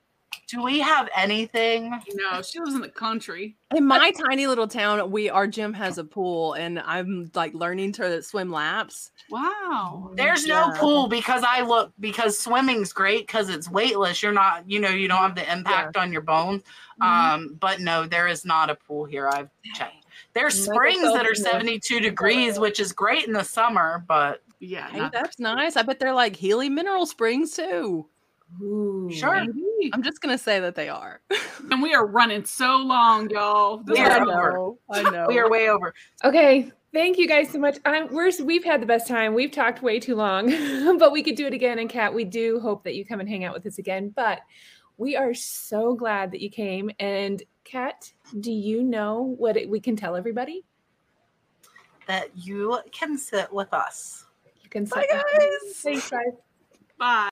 Do we have anything? No, she lives in the country. In my tiny little town, we our gym has a pool, and I'm like learning to swim laps. Wow. There's no pool because I look because swimming's great because it's weightless. You're not, you know, you don't have the impact on your bones. Mm-hmm. Um, but no, there is not a pool here. I've checked. There's springs that are Phelps in the- 72 degrees, which is great in the summer, but Yeah. Hey, not- that's nice. I bet they're like Healy Mineral Springs too. Ooh. Sure. maybe. I'm just gonna say that they are. And we are running so long, y'all. <laughs> This We are I know. I know. <laughs> we are way over. Okay. Thank you guys so much. I'm we're we've had the best time. We've talked way too long, <laughs> but we could do it again. And Kat, we do hope that you come and hang out with us again. But we are so glad that you came. And Kat, do you know what it, we can tell everybody? That you can sit with us. Can Bye, guys. Thanks, guys. Bye.